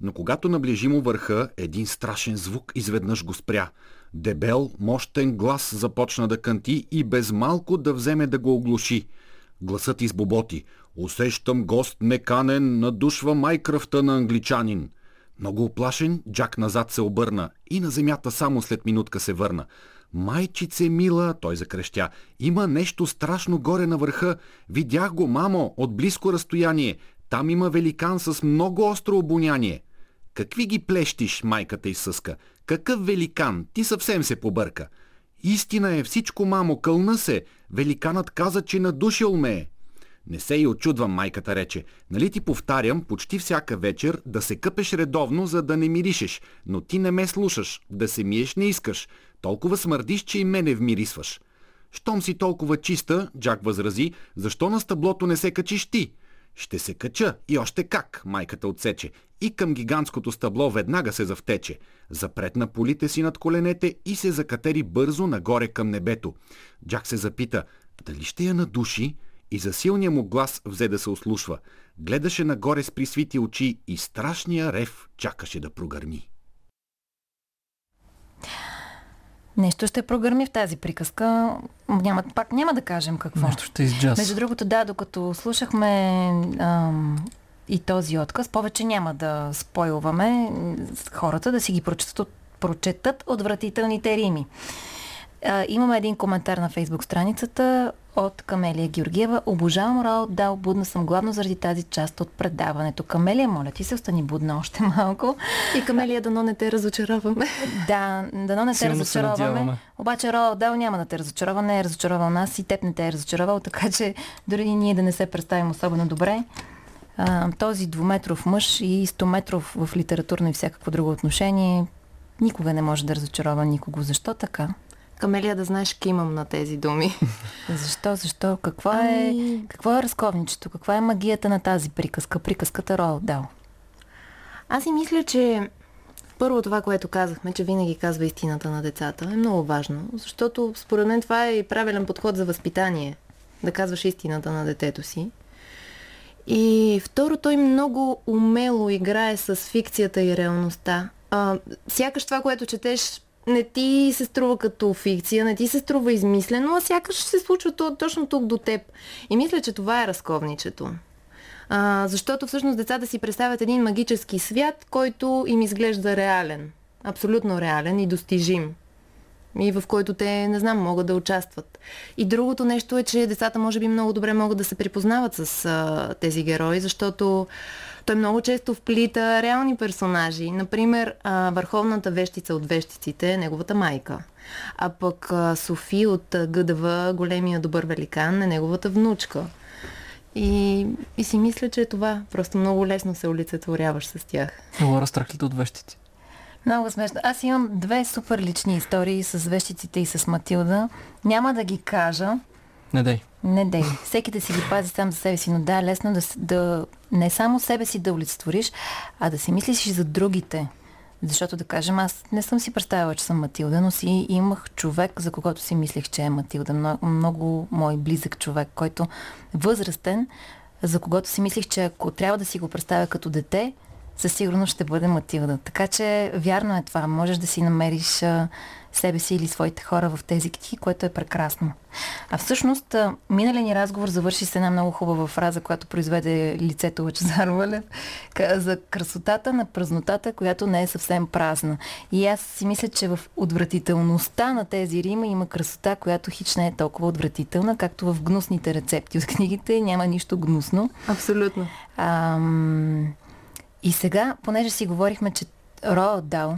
Но когато наближи му върха, един страшен звук изведнъж го спря. Дебел, мощен глас започна да кънти и без малко да вземе да го оглуши. Гласът избоботи. Усещам гост неканен, надушва май кръвта на англичанин. Много оплашен, Джак назад се обърна и на земята само след минутка се върна. Майчице мила, той закрещя, има нещо страшно горе на върха. Видях го, мамо, от близко разстояние. Там има великан с много остро обоняние. Какви ги плещиш, майката изсъска? Какъв великан? Ти съвсем се побърка. Истина е всичко, мамо, кълна се. Великанът каза, че надушил ме е. Не се и очудвам, майката рече. Нали ти повтарям почти всяка вечер да се къпеш редовно, за да не миришеш, но ти не ме слушаш, да се миеш не искаш. Толкова смърдиш, че и мене вмирисваш. Щом си толкова чиста, Джак възрази, защо на стъблото не се качиш ти? Ще се кача и още как, майката отсече. И към гигантското стъбло веднага се завтече. Запретна полите си над коленете и се закатери бързо нагоре към небето. Джак се запита, дали ще я надуши? И за силния му глас взе да се ослушва. Гледаше нагоре с присвити очи и страшния рев чакаше да прогърми. Нещо ще прогърми в тази приказка. Няма, пак няма да кажем какво. Нещо ще изджаз. Между другото, да, докато слушахме ам, и този отказ, повече няма да спойлваме хората да си ги прочетат, от- прочетат отвратителните рими. А, имаме един коментар на фейсбук страницата от Камелия Георгиева. Обожавам Роалд Дал, будна съм главно заради тази част от предаването. Камелия, моля ти се, остани будна още малко. И Камелия, дано не те разочароваме. Да, дано не те Силно разочароваме. Обаче Роалд Дал няма да те разочарова, не е разочаровал нас и теб не те е разочаровал, така че дори и ние да не се представим особено добре. А, този двуметров мъж и 100 метров в литературно и всякакво друго отношение никога не може да разочарова никого. Защо така? Камелия, да знаеш, кимам на тези думи. Защо? Защо? Какво е, Ами- какво е разковничето? Каква е магията на тази приказка? Приказката Роалд Дал. Аз си мисля, че първо това, което казахме, че винаги казва истината на децата, е много важно, защото според мен това е и правилен подход за възпитание. Да казваш истината на детето си. И второ, той много умело играе с фикцията и реалността. А, сякаш това, което четеш, не ти се струва като фикция, не ти се струва измислено, а сякаш се случва то, точно тук до теб. И мисля, че това е разковничето. А, защото всъщност децата си представят един магически свят, който им изглежда реален. Абсолютно реален и достижим. И в който те, не знам, могат да участват. И другото нещо е, че децата може би много добре могат да се припознават с а, тези герои, защото той много често вплита реални персонажи. Например, а, върховната вещица от вещиците е неговата майка. А пък а, Софи от а, ГДВ, големия добър великан, е неговата внучка. И, и си мисля, че е това. Просто много лесно се олицетворяваш с тях. Лора страхлите от вещите. Много смешно. Аз имам две супер лични истории с вещиците и с Матилда. Няма да ги кажа. Не дай. Не дей. Всеки да си ги пази сам за себе си, но да, е лесно да, да не само себе си да олицетвориш, а да си мислиш и за другите. Защото да кажем, аз не съм си представила, че съм Матилда, но си имах човек, за когото си мислех, че е Матилда. Много, много мой близък човек, който възрастен, за когото си мислих, че ако трябва да си го представя като дете, със сигурност ще бъде Матилда. Така че вярно е това. Можеш да си намериш себе си или своите хора в тези книги, което е прекрасно. А всъщност, миналия ни разговор завърши с една много хубава фраза, която произведе лицето Лачезар Валев, за красотата на празнотата, която не е съвсем празна. И аз си мисля, че в отвратителността на тези Рима има красота, която хич не е толкова отвратителна, както в гнусните рецепти от книгите. Няма нищо гнусно. Абсолютно. Ам... И сега, понеже си говорихме, че Роald Дал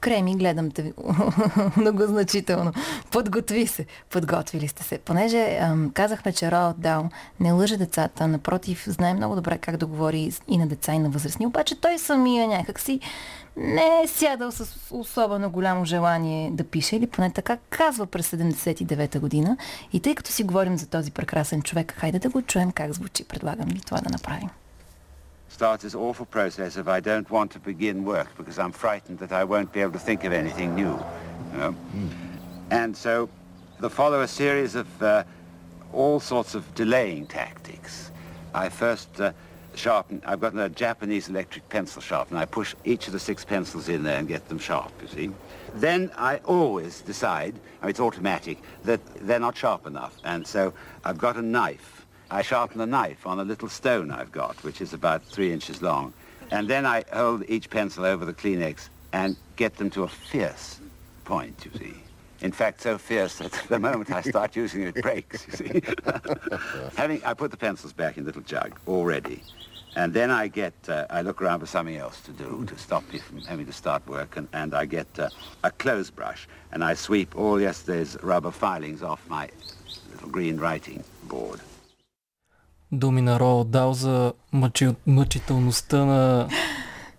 Креми, гледам те много значително. Подготви се. Подготвили сте се. Понеже ам, казахме, че Роald Дал не лъже децата, напротив, знае много добре как да говори и на деца, и на възрастни. Обаче той самия някакси не е сядал с особено голямо желание да пише, или поне така казва през 79-та година. И тъй като си говорим за този прекрасен човек, хайде да го чуем как звучи. Предлагам ви това да направим. Starts this awful process of I don't want to begin work because I'm frightened that I won't be able to think of anything new. You know? mm. And so there follow a series of uh, all sorts of delaying tactics. I first uh, sharpen, I've got a Japanese electric pencil sharpener. I push each of the six pencils in there and get them sharp, you see. Then I always decide, I mean, it's automatic, that they're not sharp enough. And so I've got a knife I sharpen a knife on a little stone I've got, which is about three inches long. And then I hold each pencil over the Kleenex and get them to a fierce point, you see. In fact, so fierce that the moment I start using it, it breaks, you see. Having, I put the pencils back in the little jug already. And then I get, uh, I look around for something else to do to stop me from having to start work. And, and I get uh, a clothes brush and I sweep all yesterday's rubber filings off my little green writing board. Думи на Роал Дал за мъчи, мъчителността на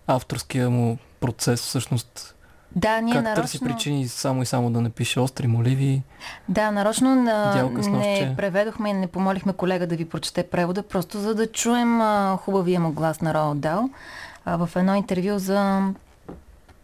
авторския му процес, всъщност. Да, ние как нарочно... търси причини само и само да напише остри моливи. Да, нарочно на... не преведохме и не помолихме колега да ви прочете превода, просто за да чуем а, хубавия му глас на Роал Дал. А, в едно интервю за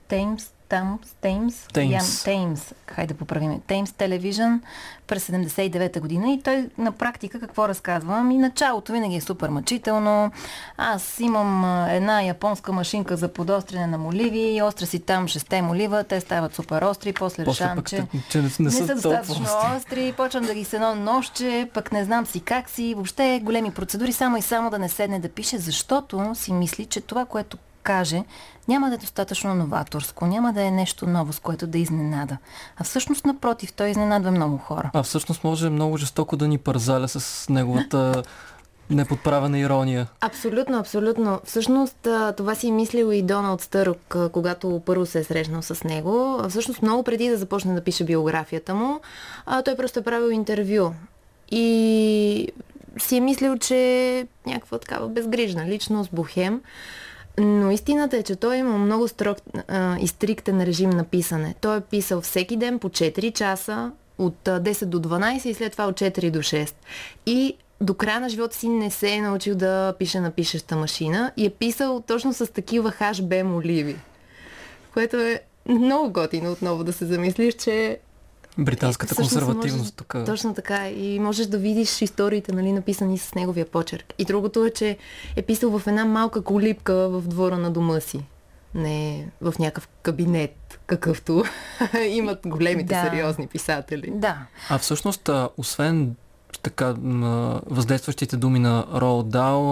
Теймс, там, Теймс, Теймс. Теймс, хайде да поправим, Теймс Телевижън през 79-та година. И той на практика какво разказва? Ами началото винаги е супер мъчително. Аз имам една японска машинка за подострене на моливи, остра си там шесте молива, те стават супер остри, после, после решавам, че, че не, не са, са достатъчно остри. остри, почвам да ги с едно нощче, пък не знам си как си, въобще големи процедури, само и само да не седне да пише, защото си мисли, че това, което каже, няма да е достатъчно новаторско, няма да е нещо ново, с което да изненада. А всъщност, напротив, той изненадва много хора. А всъщност може много жестоко да ни парзаля с неговата неподправена ирония. Абсолютно, абсолютно. Всъщност това си е мислил и Доналд Стърк, когато първо се е срещнал с него. Всъщност много преди да започне да пише биографията му, той просто е правил интервю. И си е мислил, че е някаква такава безгрижна личност, бухем. Но истината е, че той има много строг а, и стриктен режим на писане. Той е писал всеки ден по 4 часа, от 10 до 12 и след това от 4 до 6. И до края на живота си не се е научил да пише на пишеща машина и е писал точно с такива хашбе моливи. Което е много готино отново да се замислиш, че Британската и, консервативност можеш, тук. Точно така. И можеш да видиш историите, нали, написани с неговия почерк. И другото е, че е писал в една малка колипка в двора на дома си. Не в някакъв кабинет, какъвто имат големите да. сериозни писатели. Да. А всъщност, освен така въздействащите думи на Роу Дал,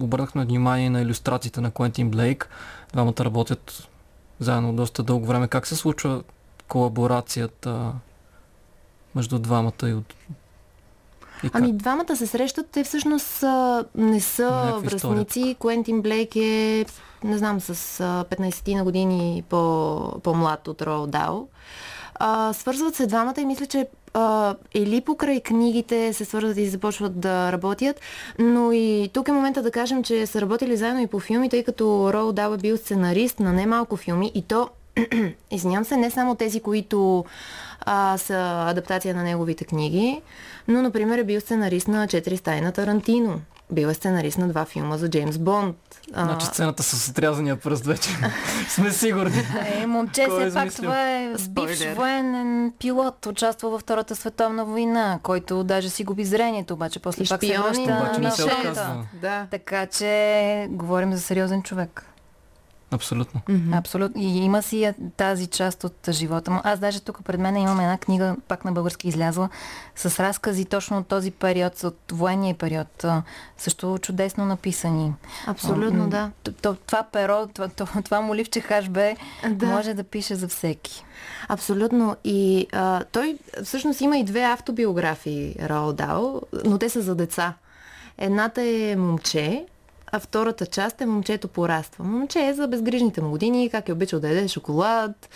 обърнахме внимание на иллюстрациите на Куентин Блейк. Двамата работят заедно доста дълго време. Как се случва колаборацията между двамата и от и ами двамата се срещат, те всъщност не са връзници. Куентин Блейк е, не знам, с 15 на години по, по-млад от Роу Дао. А, свързват се двамата и мисля, че а, или покрай книгите се свързват и започват да работят, но и тук е момента да кажем, че са работили заедно и по филми, тъй като Роу Дао е бил сценарист на немалко филми и то извинявам се, не само тези, които а, са адаптация на неговите книги, но, например, е бил сценарист на Четири стаи на Тарантино. Бил е сценарист на два филма за Джеймс Бонд. Значи сцената с отрязания пръст вече сме сигурни. Е, момче, все пак това е бивш военен пилот, участвал във Втората световна война, който даже си губи зрението, обаче после пак се връща не се Да. Така че говорим за сериозен човек. Абсолютно. Mm-hmm. Абсолютно. И има си тази част от живота му. Аз даже тук пред мен имам една книга, пак на български излязла, с разкази точно от този период, от военния период. Също чудесно написани. Абсолютно, да. Това перо, това, това моливче хашбе да. може да пише за всеки. Абсолютно. И а, той всъщност има и две автобиографии, Рао Дао, но те са за деца. Едната е момче, а втората част е момчето пораства. Момче е за безгрижните му години, как е обичал да яде шоколад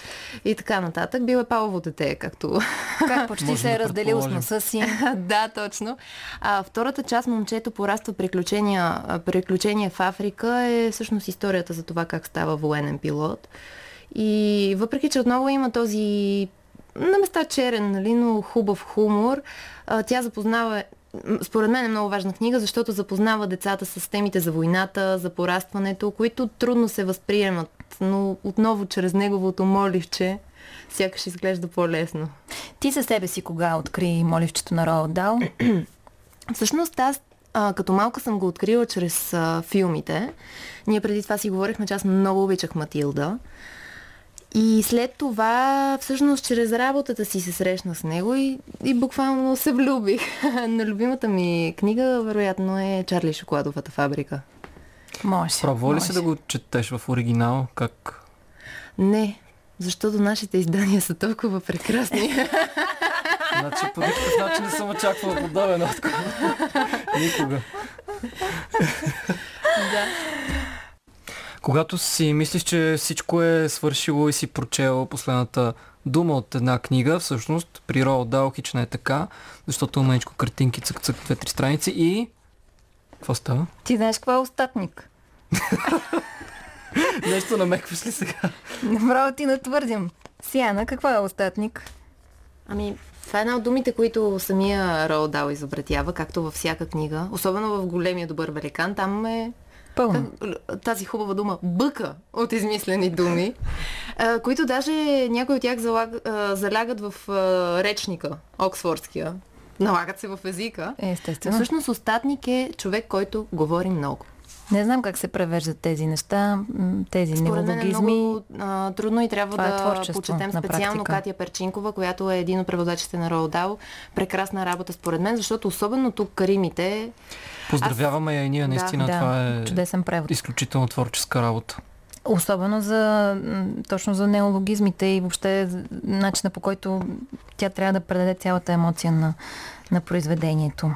и така нататък. Бил е палово дете, както... Как почти се е разделил с носа си. да, точно. А втората част, момчето пораства приключения, приключения в Африка, е всъщност историята за това как става военен пилот. И въпреки, че отново има този на места черен, нали, но хубав хумор, тя запознава според мен е много важна книга, защото запознава децата с темите за войната, за порастването, които трудно се възприемат, но отново чрез неговото моливче сякаш изглежда по-лесно. Ти за себе си кога откри моливчето на Роал Дал? Всъщност аз а, като малка съм го открила чрез а, филмите. Ние преди това си говорихме, че аз много обичах Матилда. И след това, всъщност, чрез работата си се срещна с него и, и буквално се влюбих. На любимата ми книга, вероятно, е Чарли Шоколадовата фабрика. Може. Пробва ли се да го четеш в оригинал? Как? Не, защото нашите издания са толкова прекрасни. значи по никакъв начин не съм очаквал подобен отговор. Никога. да. Когато си мислиш, че всичко е свършило и си прочел последната дума от една книга, всъщност при Роал Дал хич не е така, защото маничко картинки, цък-цък, две-три страници и... Какво става? Ти знаеш какво е остатник? Нещо намекваш ли сега? Направо ти натвърдим. Сияна, какво е остатник? Ами, това е една от думите, които самия Роал Дал изобретява, както във всяка книга. Особено в големия добър великан. Там е Пълно. Тази хубава дума бъка от измислени думи, които даже някои от тях залягат в речника, Оксфордския. Налагат се в езика. Естествено. Всъщност остатник е човек, който говори много. Не знам как се превеждат тези неща, тези Според мен е много а, трудно и трябва Това да е почетем специално Катя Перчинкова, която е един от преводачите на Дал. Прекрасна работа според мен, защото особено тук Каримите... Поздравяваме я и ние, наистина да, това е чудесен превод. изключително творческа работа. Особено за, точно за неологизмите и въобще начина по който тя трябва да предаде цялата емоция на, на произведението.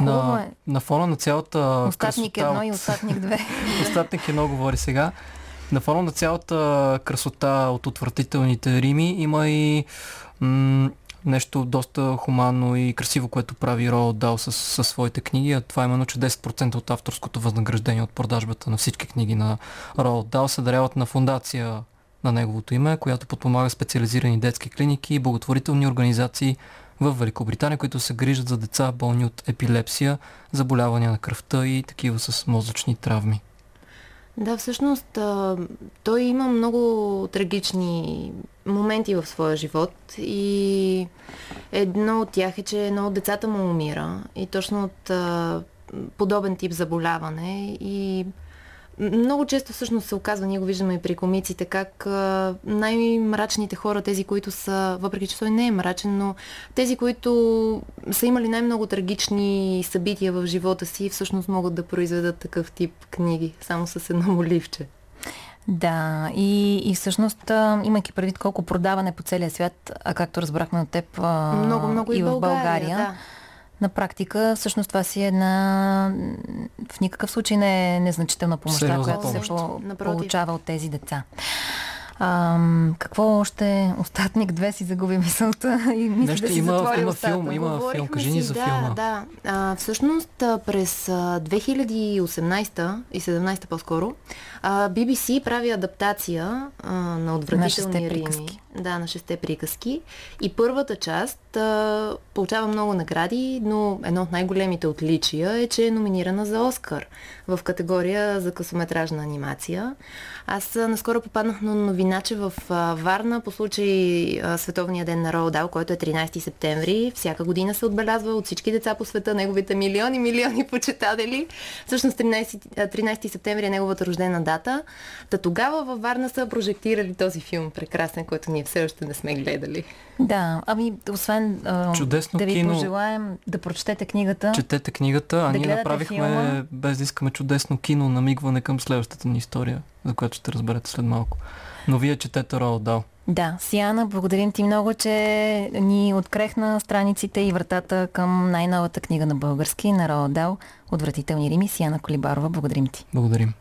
На, е. на фона на цялата Остатник едно и остатник две. остатник едно говори сега. На фона на цялата красота от отвратителните рими има и м- нещо доста хуманно и красиво, което прави Роал Дал със, със своите книги. А това е именно, че 10% от авторското възнаграждение от продажбата на всички книги на Роал Дал се даряват на фундация на неговото име, която подпомага специализирани детски клиники и благотворителни организации в Великобритания, които се грижат за деца болни от епилепсия, заболявания на кръвта и такива с мозъчни травми. Да, всъщност той има много трагични моменти в своя живот и едно от тях е, че едно от децата му умира и точно от подобен тип заболяване и много често всъщност се оказва, ние го виждаме и при комиците, как най-мрачните хора, тези, които са, въпреки че той не е мрачен, но тези, които са имали най-много трагични събития в живота си, всъщност могат да произведат такъв тип книги, само с едно моливче. Да, и, и всъщност, имайки предвид колко продаване по целия свят, а както разбрахме от теб много, много и, и в България, България да на практика всъщност това си е една в никакъв случай не е незначителна помощта, която се по- получава от тези деца. А, какво още? Остатник две си загуби мисълта и мисля Нещо да си има, затвори има устата. филм, има Говорихме филм. Кажи ни за да, филма. Да, а, всъщност през 2018 и 17 по-скоро а, BBC прави адаптация а, на отвратителни На рими. приказки. Да, на шесте приказки. И първата част а, получава много награди, но едно от най-големите отличия е, че е номинирана за Оскар в категория за късометражна анимация. Аз а, наскоро попаднах на новина Иначе в а, Варна по случай а, Световния ден на Роал Дал, който е 13 септември, всяка година се отбелязва от всички деца по света, неговите милиони, милиони почитатели. Всъщност 13, 13 септември е неговата рождена дата. Та тогава във Варна са прожектирали този филм прекрасен, който ние все още не сме гледали. Да, ами освен Чудесно да ви кино. пожелаем да прочетете книгата. Четете книгата, а Да ние направихме, филма. без да искаме чудесно кино, намигване към следващата ни история, за която ще разберете след малко. Но вие четете Роал Дал. Да, Сиана, благодарим ти много, че ни открехна страниците и вратата към най-новата книга на български, на Роал Дал, Отвратителни рими. Сиана Колибарова, благодарим ти. Благодарим.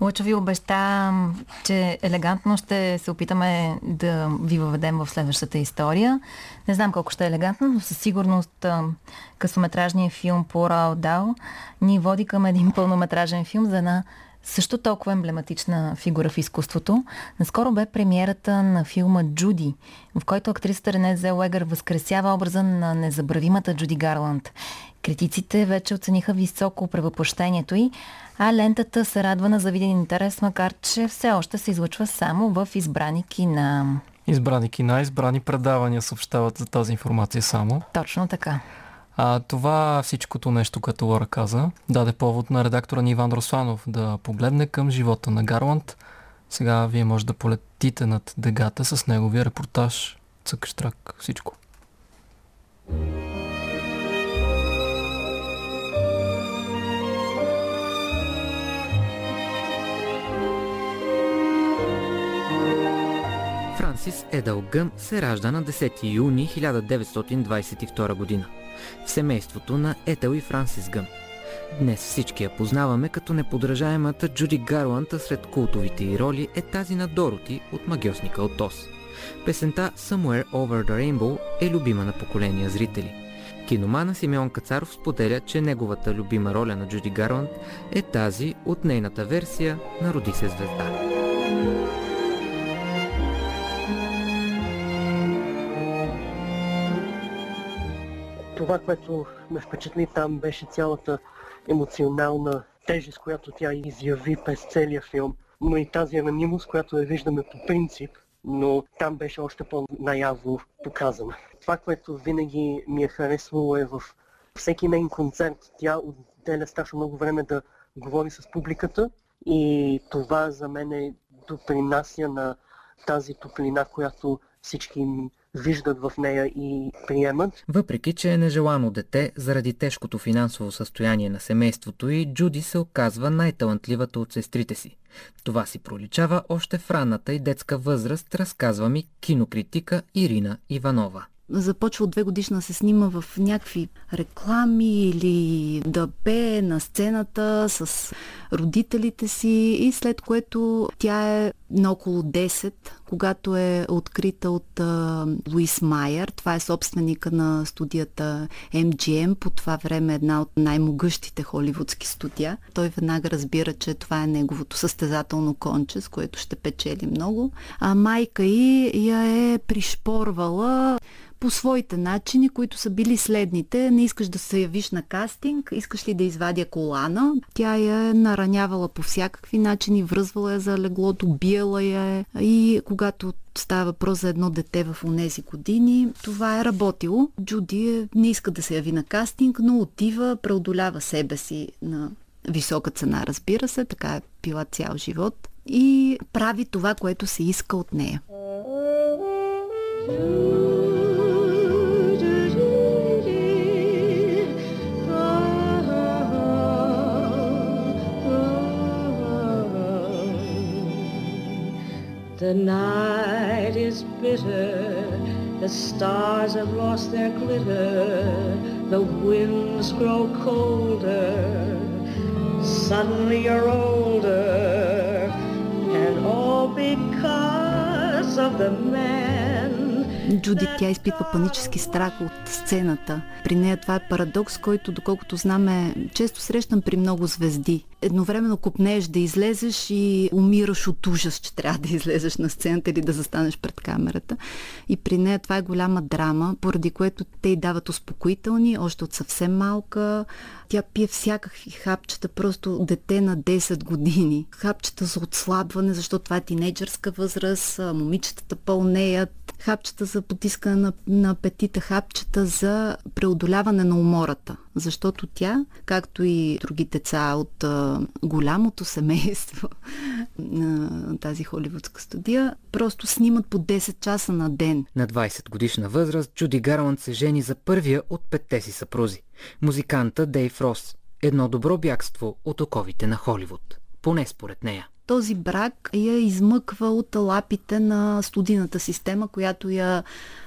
Лъчо ви обеща, че елегантно ще се опитаме да ви въведем в следващата история. Не знам колко ще е елегантно, но със сигурност късометражният филм по Роал Дал ни води към един пълнометражен филм за една също толкова емблематична фигура в изкуството. Наскоро бе премиерата на филма Джуди, в който актрисата Рене Зелуегър възкресява образа на незабравимата Джуди Гарланд. Критиците вече оцениха високо превъплъщението й, а лентата се радва на завиден интерес, макар че все още се излъчва само в избрани кина. Избрани кина, избрани предавания съобщават за тази информация само. Точно така. А това всичкото нещо, което Лора каза, даде повод на редактора ни Иван Росланов да погледне към живота на Гарланд. Сега вие може да полетите над дегата с неговия репортаж. Цък-штрак, всичко. Франсис Едъл Гъм се ражда на 10 юни 1922 година в семейството на Етел и Франсис Гъм. Днес всички я познаваме като неподражаемата Джуди Гарланд, сред култовите й роли е тази на Дороти от Магиосника от Оз. Песента Somewhere Over the Rainbow е любима на поколения зрители. Киномана Симеон Кацаров споделя, че неговата любима роля на Джуди Гарланд е тази от нейната версия на Роди се звезда. Това, което ме впечатли там, беше цялата емоционална тежест, която тя изяви през целия филм, но и тази ранимост, която я виждаме по принцип, но там беше още по-наявно показана. Това, което винаги ми е харесвало е в всеки нейн концерт. Тя отделя страшно много време да говори с публиката и това за мен е допринася на тази топлина, която всички виждат в нея и приемат. Въпреки, че е нежелано дете, заради тежкото финансово състояние на семейството и Джуди се оказва най-талантливата от сестрите си. Това си проличава още в ранната и детска възраст, разказва ми кинокритика Ирина Иванова започва от две годишна се снима в някакви реклами или да пее на сцената с родителите си и след което тя е на около 10, когато е открита от а, Луис Майер. Това е собственика на студията MGM, по това време една от най-могъщите холивудски студия. Той веднага разбира, че това е неговото състезателно конче, с което ще печели много. А майка й я е пришпорвала по своите начини, които са били следните. Не искаш да се явиш на кастинг, искаш ли да извадя колана. Тя я е наранявала по всякакви начини, връзвала я за леглото, биела я е. И когато става въпрос за едно дете в онези години, това е работило. Джуди не иска да се яви на кастинг, но отива, преодолява себе си на висока цена, разбира се, така е била цял живот и прави това, което се иска от нея. The night is bitter, the stars have lost their glitter, the winds grow colder, suddenly you're older, and all because of the man. Джуди, тя изпитва панически страх от сцената. При нея това е парадокс, който, доколкото знаме, често срещам при много звезди. Едновременно купнеш да излезеш и умираш от ужас, че трябва да излезеш на сцената или да застанеш пред камерата. И при нея това е голяма драма, поради което те й дават успокоителни, още от съвсем малка. Тя пие всякакви хапчета, просто дете на 10 години. Хапчета за отслабване, защото това е тинейджърска възраст, момичетата пълнеят, хапчета за потискане на, на апетита, хапчета за преодоляване на умората. Защото тя, както и други деца от голямото семейство на тази холивудска студия, просто снимат по 10 часа на ден. На 20 годишна възраст Джуди Гарланд се жени за първия от петте си съпрузи. Музиканта Дейв Рос. Едно добро бягство от оковите на Холивуд. Поне според нея този брак я измъква от лапите на студийната система, която я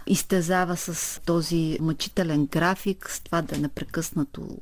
изтезава с този мъчителен график, с това да е непрекъснато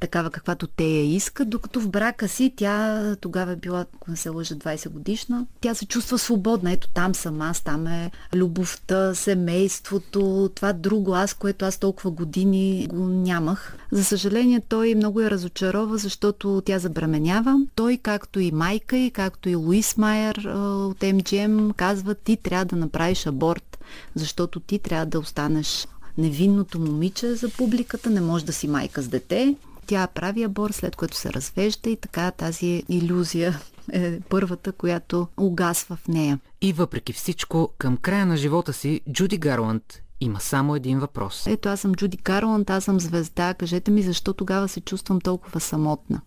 такава каквато те я искат, докато в брака си тя тогава е била, ако не се лъжа, 20 годишна, тя се чувства свободна. Ето там съм аз, там е любовта, семейството, това друго аз, което аз толкова години го нямах. За съжаление той много я разочарова, защото тя забременява. Той, както и майка и както и Луис Майер от МГМ, казва ти трябва да направиш аборт, защото ти трябва да останеш невинното момиче за публиката, не може да си майка с дете. Тя прави абор, след което се развежда и така тази иллюзия е първата, която угасва в нея. И въпреки всичко, към края на живота си Джуди Гарланд има само един въпрос. Ето аз съм Джуди Гарланд, аз съм звезда. Кажете ми защо тогава се чувствам толкова самотна.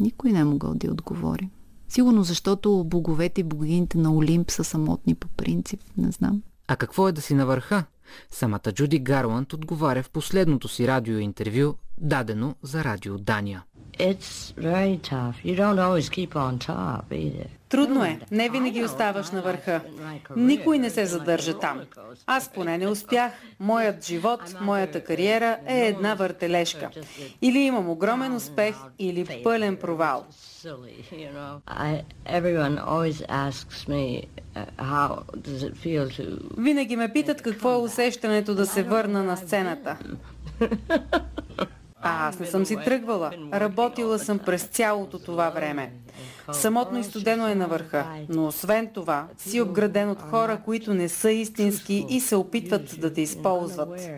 Никой не е могъл да отговори. Сигурно защото боговете и богините на Олимп са самотни по принцип, не знам. А какво е да си на върха? Самата Джуди Гарланд отговаря в последното си радиоинтервю, дадено за радио Дания. Трудно е. Не винаги оставаш на върха. Никой не се задържа там. Аз поне не успях. Моят живот, моята кариера е една въртележка. Или имам огромен успех, или пълен провал. Винаги ме питат какво е усещането да се върна на сцената. А аз не съм си тръгвала. Работила съм през цялото това време. Самотно и студено е на върха, но освен това си обграден от хора, които не са истински и се опитват да те използват.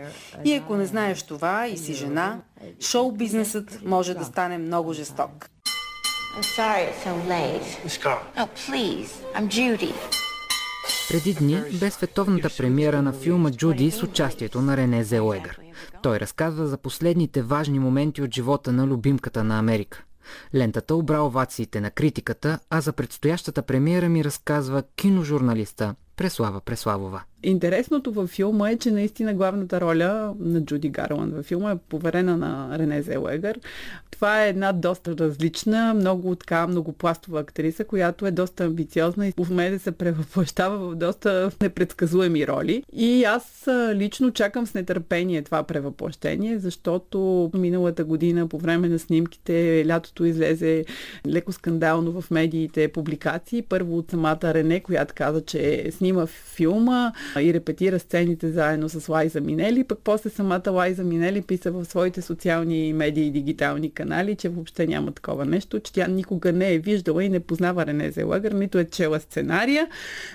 И ако не знаеш това и си жена, шоу-бизнесът може да стане много жесток. Преди дни бе световната премиера на филма Джуди с участието на Рене Зелуегър. Той разказва за последните важни моменти от живота на любимката на Америка. Лентата обра овациите на критиката, а за предстоящата премиера ми разказва киножурналиста Преслава Преславова. Интересното във филма е, че наистина главната роля на Джуди Гарланд във филма е поверена на Рене Зелегър. Това е една доста различна, много така многопластова актриса, която е доста амбициозна и в да се превъплащава в доста непредсказуеми роли. И аз лично чакам с нетърпение това превъплъщение, защото миналата година по време на снимките лятото излезе леко скандално в медиите публикации. Първо от самата Рене, която каза, че снима филма, и репетира сцените заедно с Лайза Минели, пък после самата Лайза Минели писа в своите социални медии и дигитални канали, че въобще няма такова нещо, че тя никога не е виждала и не познава Рене Зелъгър, нито е чела сценария,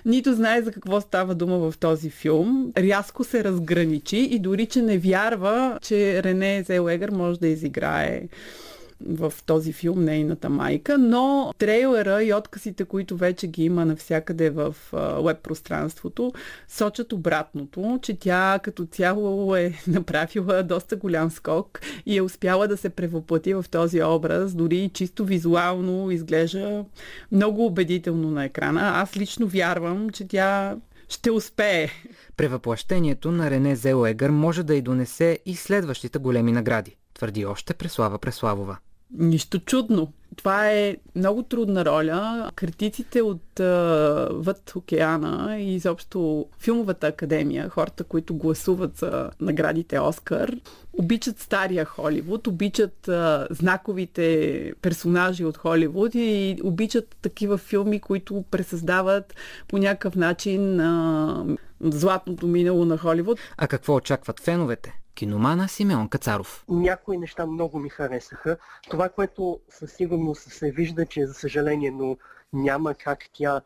нито знае за какво става дума в този филм. Рязко се разграничи и дори, че не вярва, че Рене Зелегър може да изиграе в този филм нейната майка, но трейлера и отказите, които вече ги има навсякъде в веб пространството, сочат обратното, че тя като цяло е направила доста голям скок и е успяла да се превъплати в този образ, дори чисто визуално изглежда много убедително на екрана. Аз лично вярвам, че тя ще успее. Превъплъщението на Рене Зелегър може да й донесе и следващите големи награди, твърди още Преслава Преславова. Нищо чудно. Това е много трудна роля. Критиците от а, въд океана и изобщо филмовата академия, хората, които гласуват за наградите Оскар, обичат стария Холивуд, обичат а, знаковите персонажи от Холивуд и обичат такива филми, които пресъздават по някакъв начин а, златното минало на Холивуд. А какво очакват феновете? Киномана Симеон Кацаров. Някои неща много ми харесаха. Това, което със сигурност се вижда, че за съжаление, но няма как тя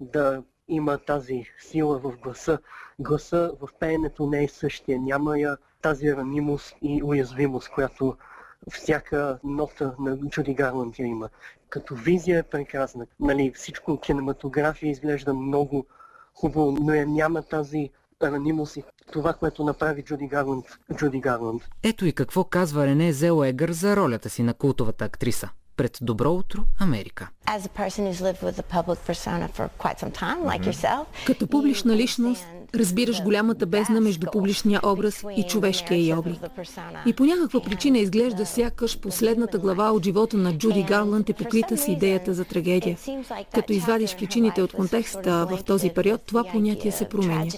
да има тази сила в гласа. Гласа в пеенето не е същия. Няма я тази ранимост и уязвимост, която всяка нота на Джуди Гарланд я има. Като визия е прекрасна. Нали, всичко кинематография изглежда много хубаво, но я няма тази ранимост и това, което направи Джуди Гарланд, Джуди Гарланд. Ето и какво казва Рене Зелуегър за ролята си на култовата актриса пред Добро утро, Америка. Като публична личност, разбираш голямата бездна между публичния образ и човешкия й облик. И по някаква причина изглежда сякаш последната глава от живота на Джуди Гарланд е покрита с идеята за трагедия. Като извадиш причините от контекста в този период, това понятие се променя.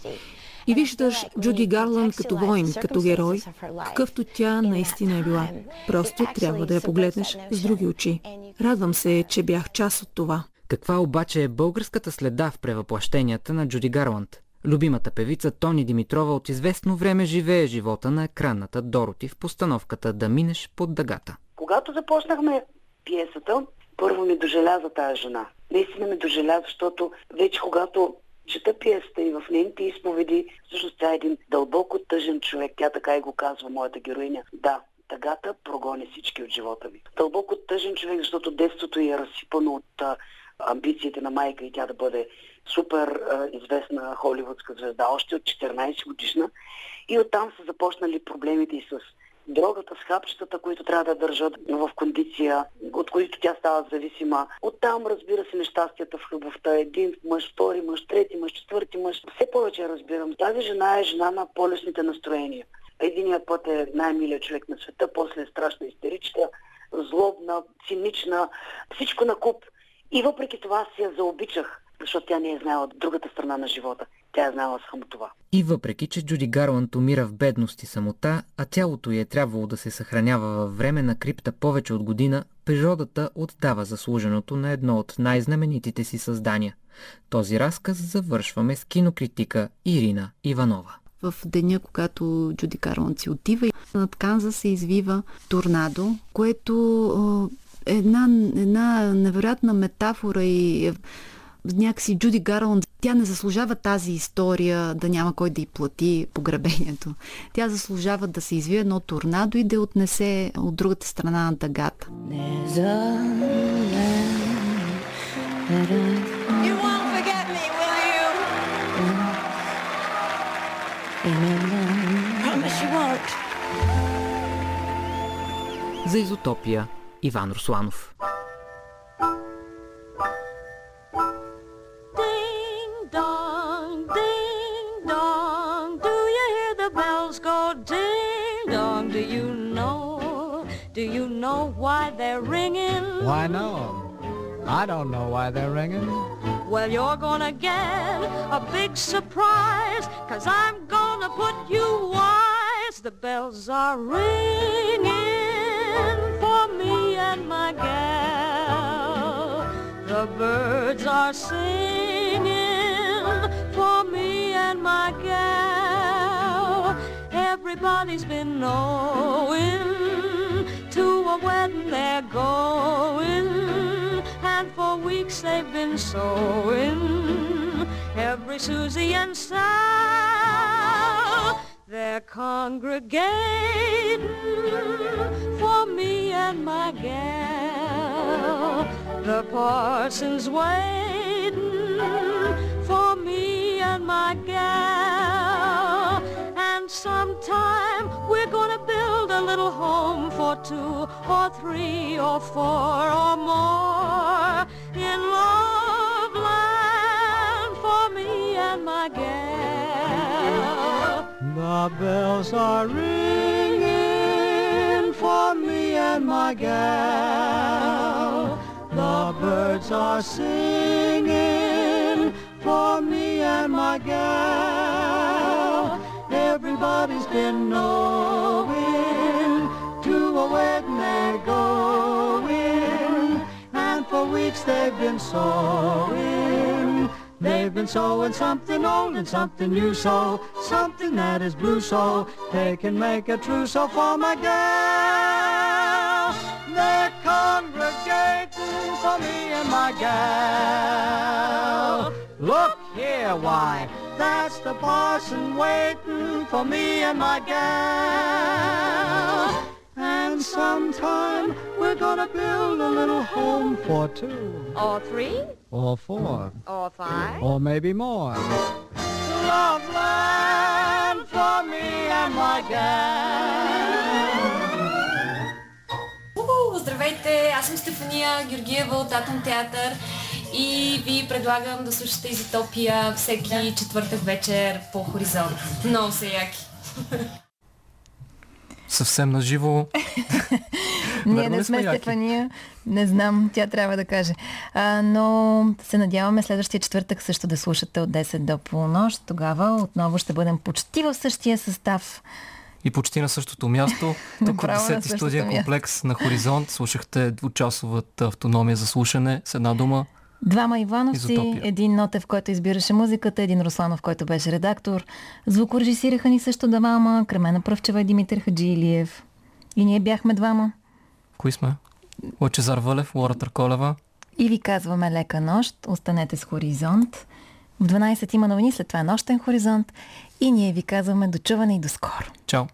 И виждаш Джуди Гарланд като воин, като герой, какъвто тя наистина е била. Просто трябва да я погледнеш с други очи. Радвам се, че бях част от това. Каква обаче е българската следа в превъплащенията на Джуди Гарланд? Любимата певица Тони Димитрова от известно време живее живота на екранната Дороти в постановката Да минеш под дъгата. Когато започнахме пиесата, първо ми дожеля за тази жена. Наистина ми дожеля, защото вече когато чета пиесата и в нейните изповеди, всъщност тя е един дълбоко тъжен човек. Тя така и го казва, моята героиня. Да, тъгата прогони всички от живота ми. Дълбоко тъжен човек, защото детството е разсипано от а, амбициите на майка и тя да бъде супер а, известна холивудска звезда, още от 14 годишна. И оттам са започнали проблемите и с дрогата, с хапчетата, които трябва да държат в кондиция, от които тя става зависима. Оттам, разбира се, нещастията в любовта. Един мъж, втори мъж, трети мъж, четвърти мъж. Все повече разбирам. Тази жена е жена на полесните настроения. Единият път е най-милият човек на света, после е страшна истеричка, злобна, цинична, всичко на куп. И въпреки това си я заобичах, защото тя не е знаела другата страна на живота. Тя е знала само това. И въпреки, че Джуди Гарланд умира в бедност и самота, а тялото й е трябвало да се съхранява във време на крипта повече от година, природата отдава заслуженото на едно от най-знаменитите си създания. Този разказ завършваме с кинокритика Ирина Иванова. В деня, когато Джуди Гарланд си отива, над Канза се извива торнадо, което е една, една невероятна метафора и някакси Джуди Гарланд, тя не заслужава тази история да няма кой да й плати погребението. Тя заслужава да се извие едно торнадо и да отнесе от другата страна на дъгата. За изотопия Иван Русланов. Why they're ringing? Why no? I don't know why they're ringing. Well, you're gonna get a big surprise, cause I'm gonna put you wise. The bells are ringing for me and my gal. The birds are singing for me and my gal. Everybody's been knowing a wedding they're going, and for weeks they've been sewing. Every Susie and Sal, they're congregating for me and my gal. The parson's waiting for me and my gal. Little home for two or three or four or more in love land for me and my gal. The bells are ringing for me and my gal. The birds are singing for me and my gal. Everybody's been knowing to a wedding they're going, and for weeks they've been sewing. They've been sowing something old and something new, so something that is blue, so they can make a trousseau for my gal. They're congregating for me and my gal. Look here, why, that's the parson waiting for me and my gal. And sometime we're gonna build a little home for two. Or three? Or four. Or five? Or maybe more. Love land for me and my gal. Уху, здравейте! Аз съм Стефания Георгиева от Атом Театър и ви предлагам да слушате Изотопия всеки четвъртък вечер по Хоризонт. Много са яки. Съвсем наживо. Ние не сме? Стефания. Не знам, тя трябва да каже. А, но се надяваме следващия четвъртък също да слушате от 10 до полунощ. Тогава отново ще бъдем почти в същия състав. И почти на същото място. Тук на 10 същото студия комплекс на Хоризонт слушахте двучасовата автономия за слушане с една дума. Двама Ивановци, един Нотев, който избираше музиката, един Русланов, който беше редактор. Звукорежисираха ни също двама, Кремена Пръвчева и Димитър Хаджилиев. И ние бяхме двама. Кои сме? Лъчезар Вълев, Лора Търколева. И ви казваме лека нощ, останете с Хоризонт. В 12 има новини, след това е нощен хоризонт. И ние ви казваме до чуване и до скоро. Чао!